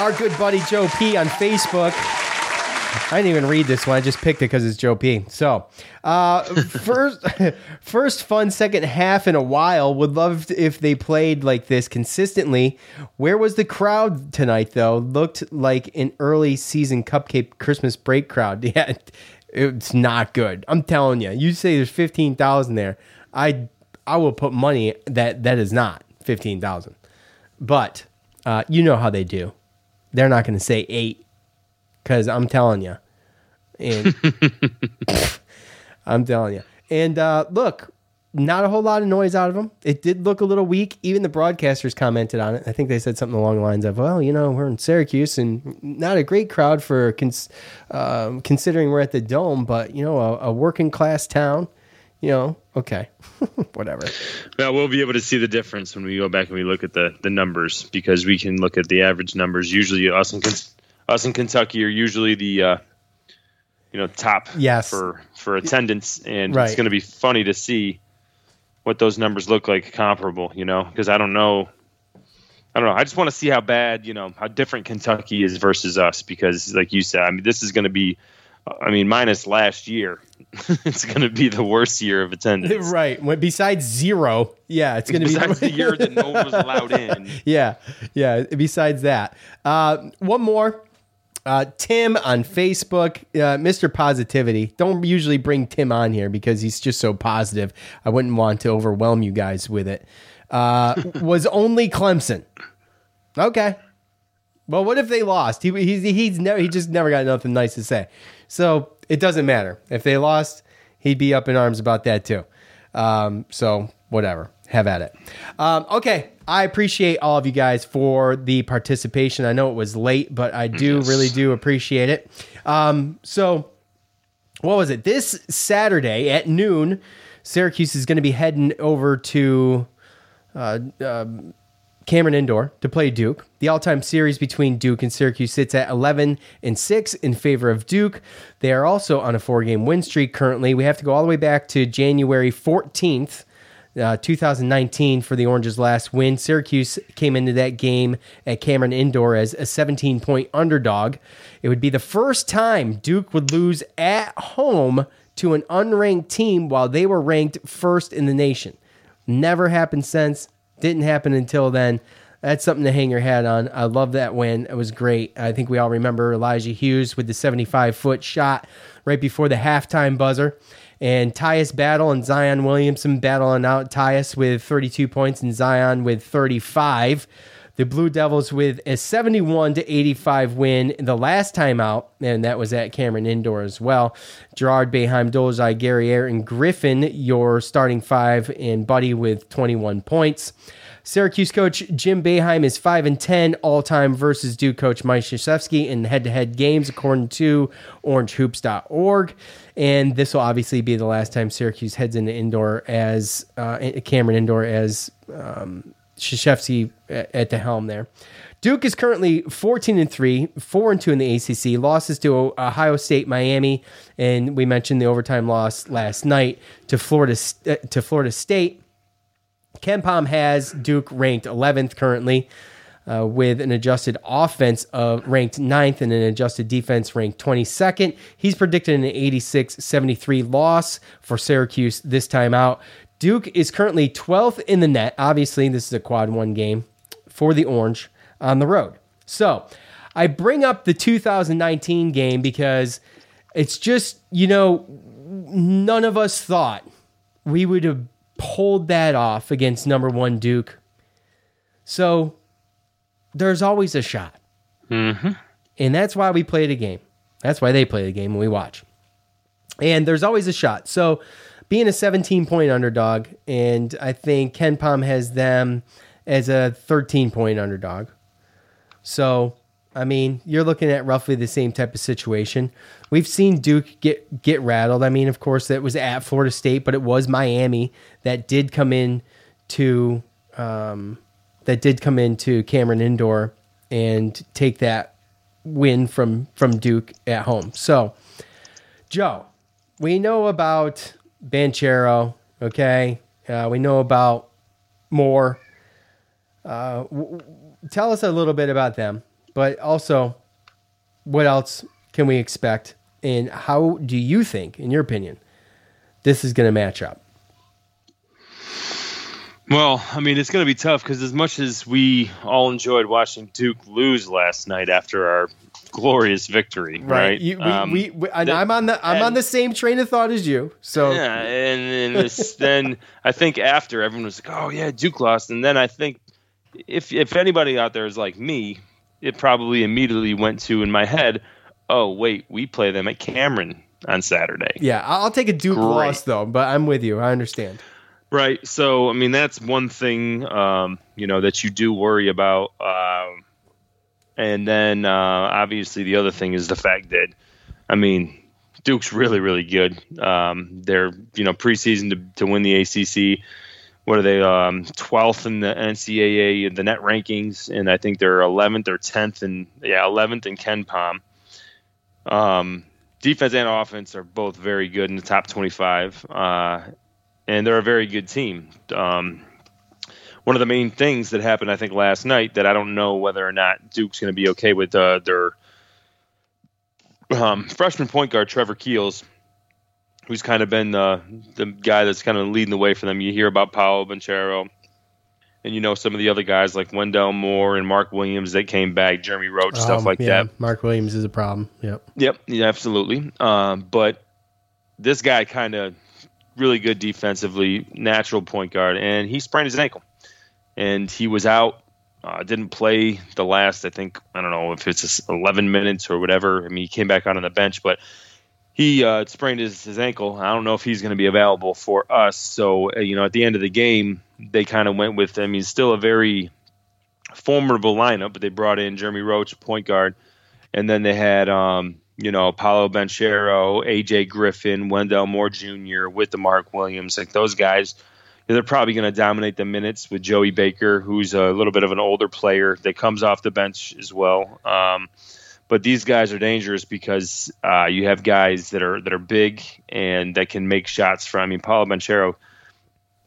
our good buddy Joe P on Facebook. I didn't even read this one. I just picked it because it's Joe P. So, uh, first, first fun second half in a while. Would love if they played like this consistently. Where was the crowd tonight? Though looked like an early season cupcake Christmas break crowd. Yeah, it's not good. I'm telling you. You say there's fifteen thousand there. I I will put money that that is not fifteen thousand. But uh, you know how they do. They're not going to say eight because I'm telling you. And I'm telling you. And uh, look, not a whole lot of noise out of them. It did look a little weak. Even the broadcasters commented on it. I think they said something along the lines of, "Well, you know, we're in Syracuse and not a great crowd for cons- um, considering we're at the dome, but you know, a, a working class town. You know, okay, whatever." Now we'll be able to see the difference when we go back and we look at the the numbers because we can look at the average numbers. Usually, us in Ken- us in Kentucky are usually the uh, you know top Yes. for for attendance, and Right. it's going to be funny to see what those numbers look like comparable. You know, because I don't know. I don't know. I just want to see how bad, you know, how different Kentucky is versus us. Because, like you said, I mean, this is going to be, I mean, minus last year, it's going to be the worst year of attendance. right. When, besides zero, yeah, it's going to be Besides the year that no one was allowed in. yeah, yeah. Besides that, uh, one more. Uh, Tim on Facebook, uh, Mr. Positivity. Don't usually bring Tim on here because he's just so positive. I wouldn't want to overwhelm you guys with it. Uh, was only Clemson. Okay. Well, what if they lost? He he's he's never he just never got nothing nice to say. So it doesn't matter if they lost. He'd be up in arms about that too. Um, so whatever, have at it. Um, okay, I appreciate all of you guys for the participation. I know it was late, but I do Yes. really do appreciate it. Um, so what was it? This Saturday at noon, Syracuse is going to be heading over to uh, um, Cameron Indoor to play Duke. The all-time series between Duke and Syracuse sits at 11 and 6 in favor of Duke. They are also on a four-game win streak currently. We have to go all the way back to January 14th. Uh, 2019 for the Oranges' last win. Syracuse came into that game at Cameron Indoor as a 17 point underdog. It would be the first time Duke would lose at home to an unranked team while they were ranked first in the nation. Never happened since. Didn't happen until then. That's something to hang your hat on. I love that win. It was great. I think we all remember Elijah Hughes with the 75 foot shot right before the halftime buzzer. And Tyus Battle and Zion Williamson battling out Tyus with 32 points and Zion with 35. The Blue Devils with a 71 to 85 win the last time out, and that was at Cameron Indoor as well. Girard Boeheim, Gary Air, and Griffin, your starting five, and Buddy with 21 points. Syracuse coach Jim Boeheim is 5 and 10 all time versus Duke coach Mike Krzyzewski in head to head games, according to orangehoops.org. And this will obviously be the last time Syracuse heads into indoor as uh, Cameron Indoor as um, at at the helm there. Duke is currently 14 and 3, 4 and 2 in the ACC. Losses to Ohio State, Miami, and we mentioned the overtime loss last night to Florida uh, to Florida State. KenPom has Duke ranked 11th currently, uh, with an adjusted offense of ranked ninth and an adjusted defense ranked 22nd. He's predicted an 86 73 loss for Syracuse this time out. Duke is currently 12th in the net. Obviously, this is a quad one game for the Orange on the road. So I bring up the 2019 game because it's just, you know, none of us thought we would have pulled that off against number one Duke. So there's always a shot. Mm-hmm. And that's why we play the game. That's why they play the game and we watch. And there's always a shot. So being a 17 point underdog, and I think KenPom has them as a 13 point underdog. So, I mean, you're looking at roughly the same type of situation. We've seen Duke get get rattled. I mean, of course, that was at Florida State, but it was Miami that did come in to um, that did come into Cameron Indoor and take that win from from Duke at home. So, Joe, we know about Banchero. Okay, uh, we know about Moore. Uh, w- tell us a little bit about them, but also what else can we expect, and how do you think, in your opinion, this is going to match up? Well, I mean, it's going to be tough because as much as we all enjoyed watching Duke lose last night after our glorious victory, right? You, we, Um, we, we, and the- I'm on the I'm on the same train of thought as you. So yeah, and, and this, then I think after everyone was like, "Oh yeah, Duke lost," and then I think if if anybody out there is like me, it probably immediately went to in my head, "Oh wait, we play them at Cameron on Saturday." yeah, I'll take a Duke Great. loss though, but I'm with you. I understand. Right. So, I mean, that's one thing, um, you know, that you do worry about. Um, and then, uh, obviously, the other thing is the fact that, I mean, Duke's really, really good. Um, they're, you know, preseason to, to win the ACC. What are they? Um, 12th in the NCAA, in the net rankings. And I think they're 11th or 10th and, yeah, 11th in KenPom. Um, defense and offense are both very good in the top 25. Uh, and they're a very good team. Um, one of the main things that happened, I think, last night that I don't know whether or not Duke's going to be okay with uh, their um, freshman point guard Trevor Keels, who's kind of been the the guy that's kind of leading the way for them. You hear about Paolo Banchero, and you know some of the other guys like Wendell Moore and Mark Williams they came back, Jeremy Roach, stuff Um, like yeah, that. Mark Williams is a problem. Yep. Yep, yeah, absolutely. Um, but this guy kind of really good defensively, natural point guard, and he sprained his ankle, and he was out. Uh, didn't play the last, I think, I don't know if it's just 11 minutes or whatever. I mean, he came back out on the bench, but he uh, sprained his, his ankle. I don't know if he's going to be available for us. So, uh, you know, at the end of the game, they kind of went with I mean, still a very formidable lineup, but they brought in Jeremy Roach, point guard, and then they had, um, you know, Paolo Banchero, AJ Griffin, Wendell Moore Jr. with the Mark Williams. Like those guys, they're probably going to dominate the minutes with Joey Baker, who's a little bit of an older player that comes off the bench as well. Um, but these guys are dangerous because uh, you have guys that are that are big and that can make shots from. I mean, Paolo Banchero,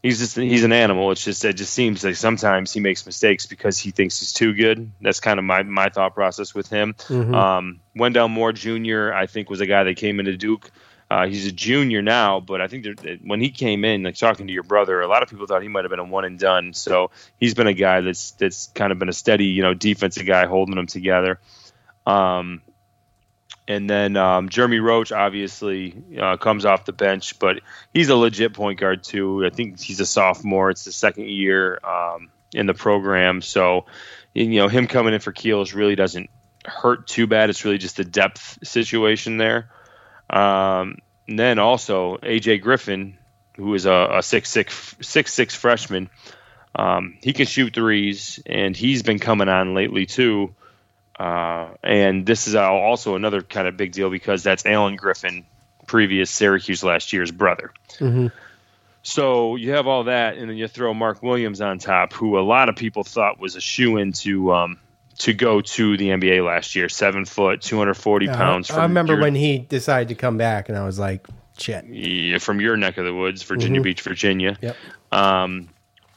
he's just he's an animal. It's just it just seems like sometimes he makes mistakes because he thinks he's too good. That's kind of my my thought process with him. Mhm. Um, Wendell Moore Jr. I think was a guy that came into Duke. Uh, he's a junior now, but I think when he came in, like talking to your brother, a lot of people thought he might have been a one and done. So he's been a guy that's that's kind of been a steady, you know, defensive guy holding them together. Um, and then um, Jeremy Roach obviously uh, comes off the bench, but he's a legit point guard too. I think he's a sophomore. It's the second year um, in the program, so you know him coming in for Keels really doesn't hurt too bad. It's really just the depth situation there. Um, and then also AJ Griffin, who is a, a six six six six freshman. Um, he can shoot threes, and he's been coming on lately too. Uh, and this is also another kind of big deal because that's Alan Griffin, previous Syracuse last year's brother. Mm-hmm. So you have all that, and then you throw Mark Williams on top, who a lot of people thought was a shoe in to um, to go to the NBA last year. Seven foot, two hundred forty pounds. I remember your- when he decided to come back, and I was like, shit. yeah, from your neck of the woods, Virginia Mhm. Beach, Virginia. Yep. Um,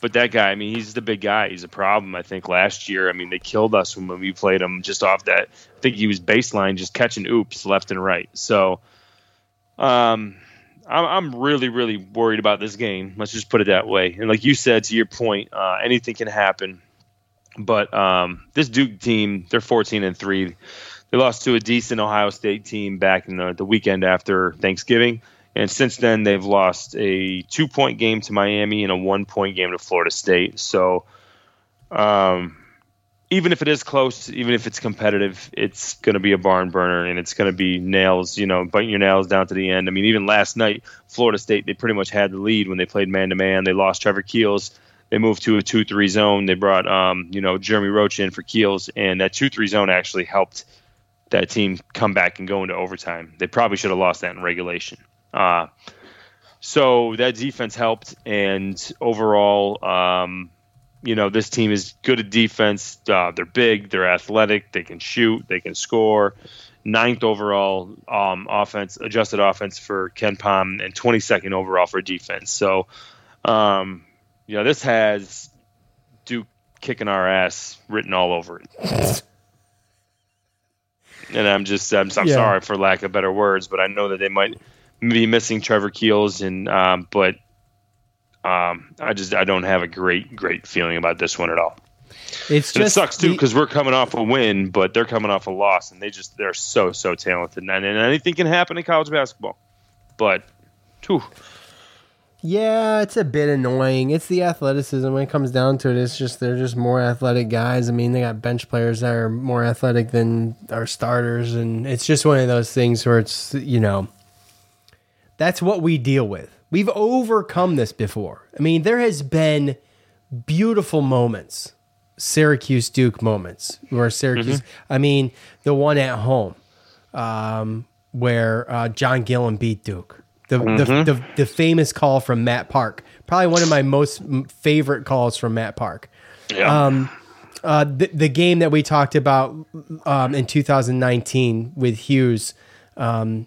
but that guy, I mean, he's the big guy. He's a problem. I think last year, I mean, they killed us when we played him just off that. I think he was baseline, just catching oops left and right. So, um, I'm, really, really worried about this game. Let's just put it that way. And like you said, to your point, uh, anything can happen. But um, this Duke team, they're 14 and three. They lost to a decent Ohio State team back in the, the weekend after Thanksgiving. And since then, they've lost a two point game to Miami and a one point game to Florida State. So, um, even if it is close, even if it's competitive, it's going to be a barn burner and it's going to be nails, you know, biting your nails down to the end. I mean, even last night, Florida State, they pretty much had the lead when they played man to man. They lost Trevor Keels. They moved to a 2 3 zone. They brought, um, you know, Jeremy Roach in for Keels, and that 2 3 zone actually helped that team come back and go into overtime. They probably should have lost that in regulation. Uh, so that defense helped, and overall, um, you know, this team is good at defense. Uh, they're big, they're athletic, they can shoot, they can score. Ninth overall um, offense, adjusted offense for KenPom, and 22nd overall for defense. So, um, you know, this has Duke kicking our ass written all over it. and I'm just, I'm, I'm Yeah. sorry for lack of better words, but I know that they might be missing Trevor Keels, and um, but um, I just I don't have a great great feeling about this one at all. It's And it sucks too because we're coming off a win, but they're coming off a loss, and they just they're so so talented, and, and anything can happen in college basketball. But, whew, Yeah, it's a bit annoying. It's the athleticism when it comes down to it. It's just they're just more athletic guys. I mean, they got bench players that are more athletic than our starters, and it's just one of those things where it's you know, that's what we deal with. We've overcome this before. I mean, there has been beautiful moments, Syracuse Duke moments, where Syracuse. I mean, the one at home, um, where uh, John Gillon beat Duke. The, the, the the famous call from Matt Park, probably one of my most favorite calls from Matt Park. Um, uh, the, the game that we talked about um, in 2019 with Hughes, um,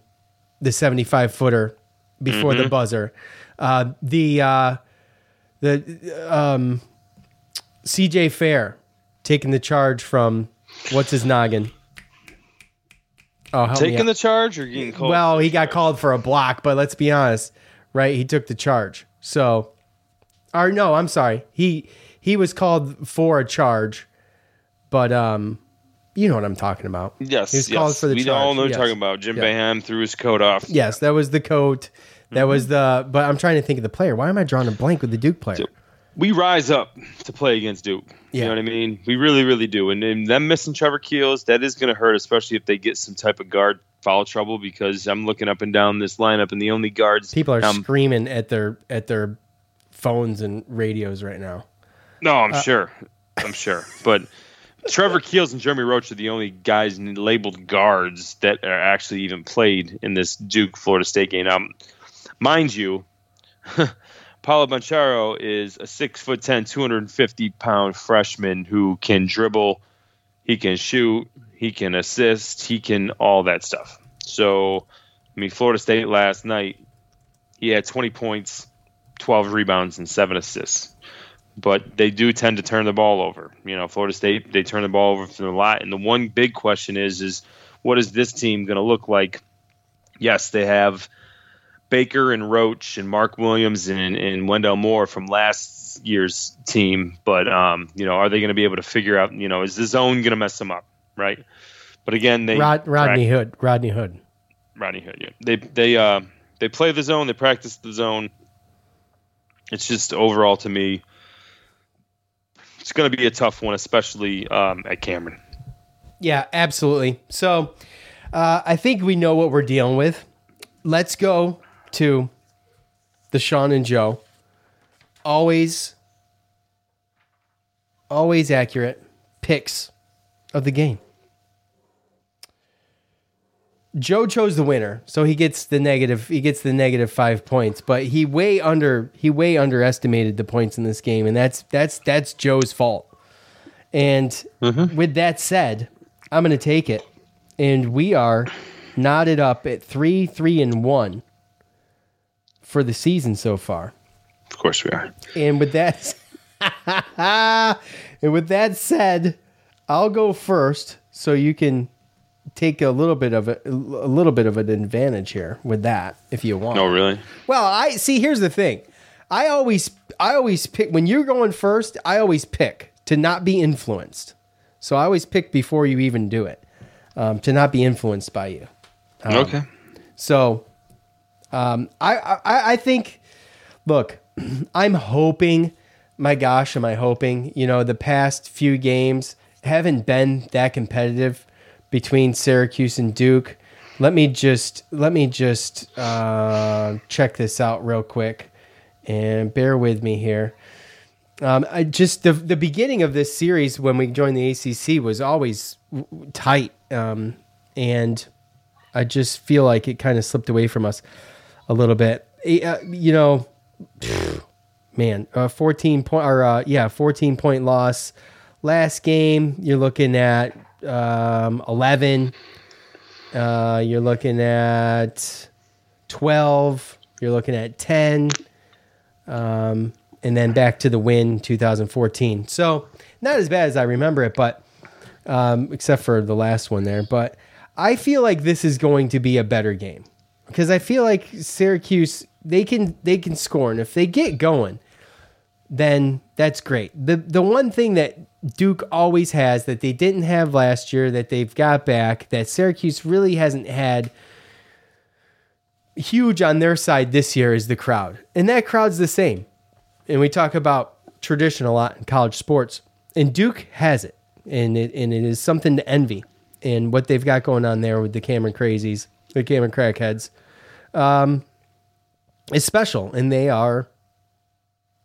the 75 footer before the Mhm. buzzer, uh, the uh, the um, CJ Fair taking the charge from what's his noggin. Oh, taking the charge or getting called? Well, he got called for a block, but let's be honest, right? He took the charge. So, or no, I'm sorry. He he was called for a charge, but um, you know what I'm talking about. Yes, he was yes. called for the we charge. all know what yes. you're talking about. Jim Yeah. Threw his coat off. Yes, that was the coat. That Mm-hmm. was the. But I'm trying to think of the player. Why am I drawing a blank with the Duke player? we rise up to play against Duke. You know what I mean? We really, really do. And, and them missing Trevor Keels, that is going to hurt, especially if they get some type of guard foul trouble. Because I'm looking up and down this lineup, and the only guards People are um, screaming at their at their phones and radios right now. No, I'm Uh, sure. I'm sure. But Trevor Keels and Jeremy Roach are the only guys labeled guards that are actually even played in this Duke Florida State game. Now, mind you, Paolo Banchero is a six foot 10, 250 pound freshman who can dribble, he can shoot, he can assist, he can all that stuff. So, I mean, Florida State last night, he had 20 points, 12 rebounds, and seven assists but they do tend to turn the ball over. You know, Florida State they turn the ball over for a lot, and the one big question is is what is this team going to look like? Yes, they have Baker and Roach and Mark Williams and, and Wendell Moore from last year's team, but um, you know, are they going to be able to figure out? You know, is the zone going to mess them up? Right. But again, they Rod, Rodney Hood. Rodney Hood. Rodney Hood. Yeah. They they uh they play the zone. They practice the zone. It's just overall to me, it's going to be a tough one, especially um, at Cameron. Yeah, absolutely. So uh, I think we know what we're dealing with. Let's go to the Sean and Joe. Always, always accurate picks of the game. Joe chose the winner, so he gets the negative. He gets the negative five points, but he way under he way underestimated the points in this game, and that's that's that's Joe's fault. And mm-hmm. with that said, I'm going to take it, and we are knotted up at three, three, and one for the season so far. Of course we are. And with that, and with that said, I'll go first, so you can take a little bit of a, a little bit of an advantage here with that, if you want. No, really. Well, I see. Here's the thing. I always, I always pick when you're going first. I always pick to not be influenced. So I always pick before you even do it, um, to not be influenced by you. Um, Okay. So, um, I, I, I think. Look, I'm hoping. My gosh, am I hoping? You know, the past few games haven't been that competitive between Syracuse and Duke. Let me just let me just uh, check this out real quick, and bear with me here. Um, I just the the beginning of this series when we joined the ACC was always w- tight, um, and I just feel like it kind of slipped away from us a little bit. Uh, you know, man, fourteen point or uh, yeah, fourteen point loss last game. You're looking at um, eleven. Uh, you're looking at twelve. You're looking at ten. Um, and then back to the win 2014. So not as bad as I remember it, but um, except for the last one there. But I feel like this is going to be a better game because I feel like Syracuse they can they can score, and if they get going, then that's great. the The one thing that Duke always has that they didn't have last year that they've got back that Syracuse really hasn't had huge on their side this year is the crowd. And that crowd's the same. And we talk about tradition a lot in college sports. And Duke has it. And it and it is something to envy. And what they've got going on there with the Cameron Crazies, the Cameron Crackheads, um, is special. And they are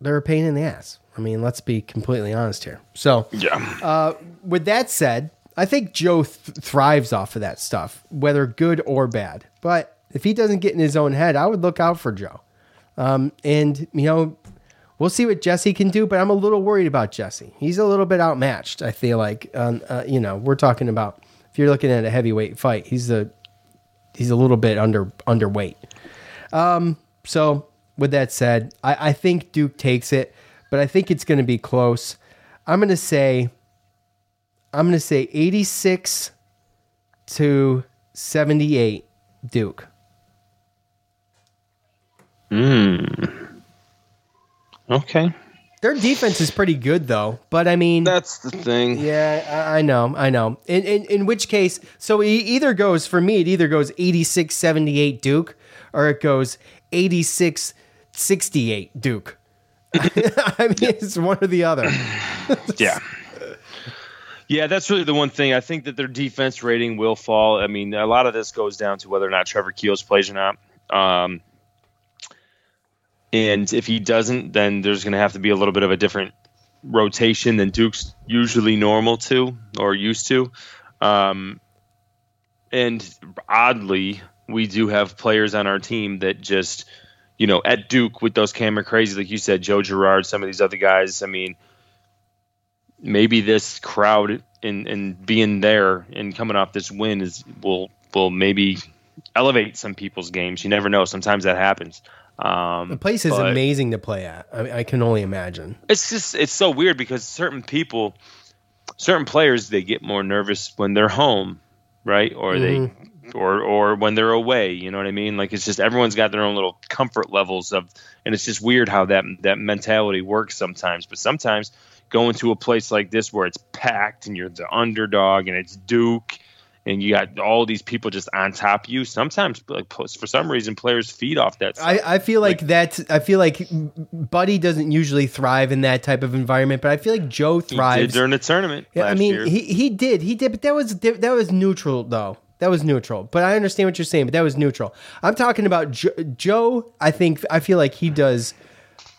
they're a pain in the ass. I mean, let's be completely honest here. So, yeah. Uh, with that said, I think Joe th- thrives off of that stuff, whether good or bad. But if he doesn't get in his own head, I would look out for Joe. Um, and you know, we'll see what Jesse can do. But I'm a little worried about Jesse. He's a little bit outmatched. I feel like, um, uh, you know, we're talking about if you're looking at a heavyweight fight, he's a he's a little bit under underweight. Um, so with that said, I, I think Duke takes it, but I think it's going to be close. I'm going to say, I'm going to say 86 to 78 Duke. Hmm. Okay. Their defense is pretty good though, but I mean that's the thing. Yeah, I, I know, I know. In, in in which case, so it either goes for me, it either goes 86-78 Duke, or it goes 86-68 Duke. I mean, it's one or the other. yeah. Yeah, that's really the one thing. I think that their defense rating will fall. I mean, a lot of this goes down to whether or not Trevor Keels plays or not. Um, and if he doesn't, then there's going to have to be a little bit of a different rotation than Duke's usually normal to or used to. Um, and oddly, we do have players on our team that just, you know, at Duke with those camera crazy, like you said, Joe Girard, some of these other guys. I mean, maybe this crowd and and being there and coming off this win is will will maybe elevate some people's games. You never know. Sometimes that happens. Um, the place is amazing to play at. I, I can only imagine. It's just it's so weird because certain people, certain players, they get more nervous when they're home, right? Or they or or when they're away. You know what I mean? Like it's just everyone's got their own little comfort levels of, and it's just weird how that that mentality works sometimes. But sometimes going to a place like this where it's packed and you're the underdog and it's Duke and you got all these people just on top of you. Sometimes, like for some reason, players feed off that. I, I feel like, that. I feel like Buddy doesn't usually thrive in that type of environment, but I feel like Joe He thrives did during the tournament. Yeah, I mean, year. he he did, he did, but that was that was neutral though. That was neutral. But I understand what you're saying, but that was neutral. I'm talking about jo- Joe. I think I feel like he does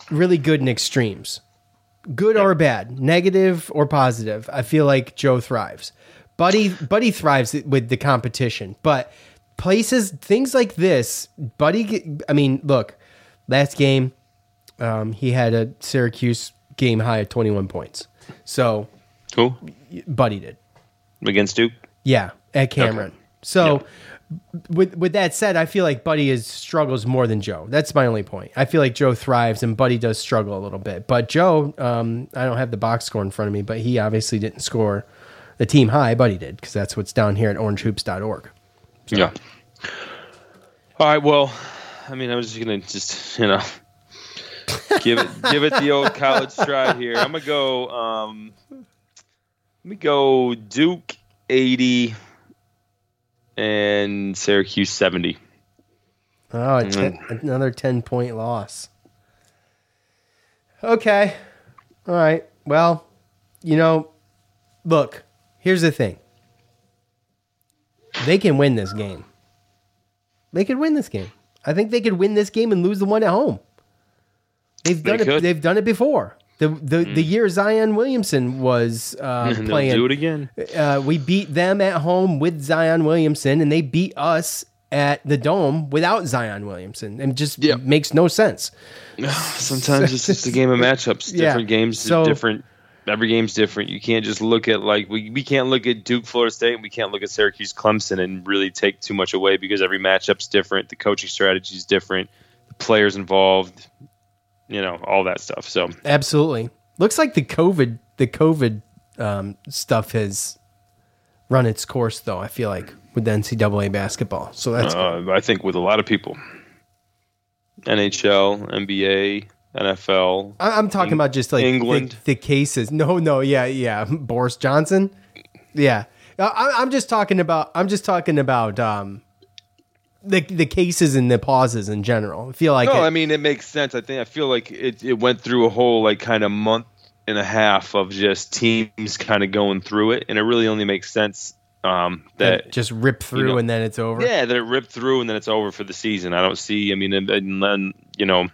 really good in extremes, good or bad, negative or positive. I feel like Joe thrives. Buddy Buddy thrives with the competition, but places things like this, Buddy. I mean, look, last game, um, he had a Syracuse game high of 21 points. So Who? Buddy did. against Duke. Yeah, at Cameron. Okay. So with with that said, I feel like Buddy is struggles more than Joe. That's my only point. I feel like Joe thrives and Buddy does struggle a little bit. But Joe, um, I don't have the box score in front of me, but he obviously didn't score the team high. Buddy did because that's what's down here at orangehoops.org. So. Yeah. All right. Well, I mean, I was just gonna just you know give it give it the old college try here. I'm gonna go. Um, let me go Duke eighty and Syracuse seventy. Oh, a ten, mm. another 10 point loss. Okay. All right. Well, you know, look, here's the thing they can win this game. They could win this game. I think they could win this game and lose the one at home. They've They done it. could. They've done it before. The the, the year Zion Williamson was uh, playing. do it again. Uh, we beat them at home with Zion Williamson, and they beat us at the Dome without Zion Williamson. And it just makes no sense. Sometimes it's just a game of matchups. Yeah. Different games, So- different. Every game's different. You can't just look at like we, we can't look at Duke, Florida State, and we can't look at Syracuse, Clemson, and really take too much away because every matchup's different. The coaching strategy is different. The players involved, you know, all that stuff. So Absolutely. Looks like the COVID the COVID um, stuff has run its course, though. I feel like with the NCAA basketball. So that's uh, I think with a lot of people, NHL, NBA, NFL. I- I'm talking about just like England. the, the cases. No, no, yeah, yeah. Boris Johnson. Yeah, I, I'm just talking about. I'm just talking about um, the the cases and the pauses in general. I feel like no, it- I mean it makes sense. I think I feel like it, it went through a whole like kind of month and a half of just teams kind of going through it, and it really only makes sense um, that just rip through know, and then it's over. yeah, that it ripped through and then it's over for the season. I don't see. I mean, and, and then you know,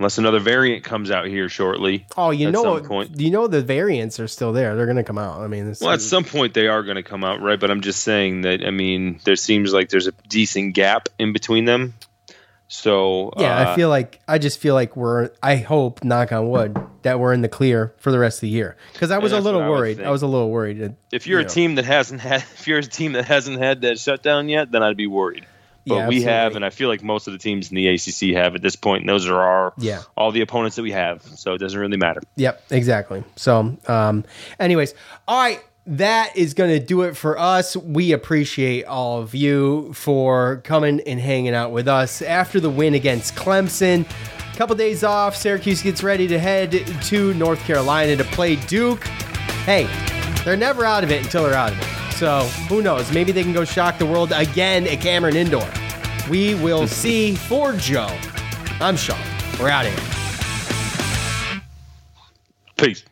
unless another variant comes out here shortly. Oh, you know, point. you know the variants are still there. They're going to come out. I mean, Well, at some point they are going to come out, right? But I'm just saying that. I mean, there seems like there's a decent gap in between them. So yeah, uh, I feel like I just feel like we're. I hope, knock on wood, that we're in the clear for the rest of the year. Because I was a little what I worried. I, was a little worried. that, if you're you a know. team that hasn't had, if you're a team that hasn't had that shutdown yet, then I'd be worried. But Yeah, we have, and I feel like most of the teams in the ACC have at this point. And those are our Yeah. all the opponents that we have. So it doesn't really matter. Yep, exactly. So, um, anyways, all right, that is going to do it for us. We appreciate all of you for coming and hanging out with us after the win against Clemson. A couple days off. Syracuse gets ready to head to North Carolina to play Duke. Hey, they're never out of it until they're out of it. So who knows? Maybe they can go shock the world again at Cameron Indoor. We will see. For Joe, I'm Sean. We're out of here. Peace.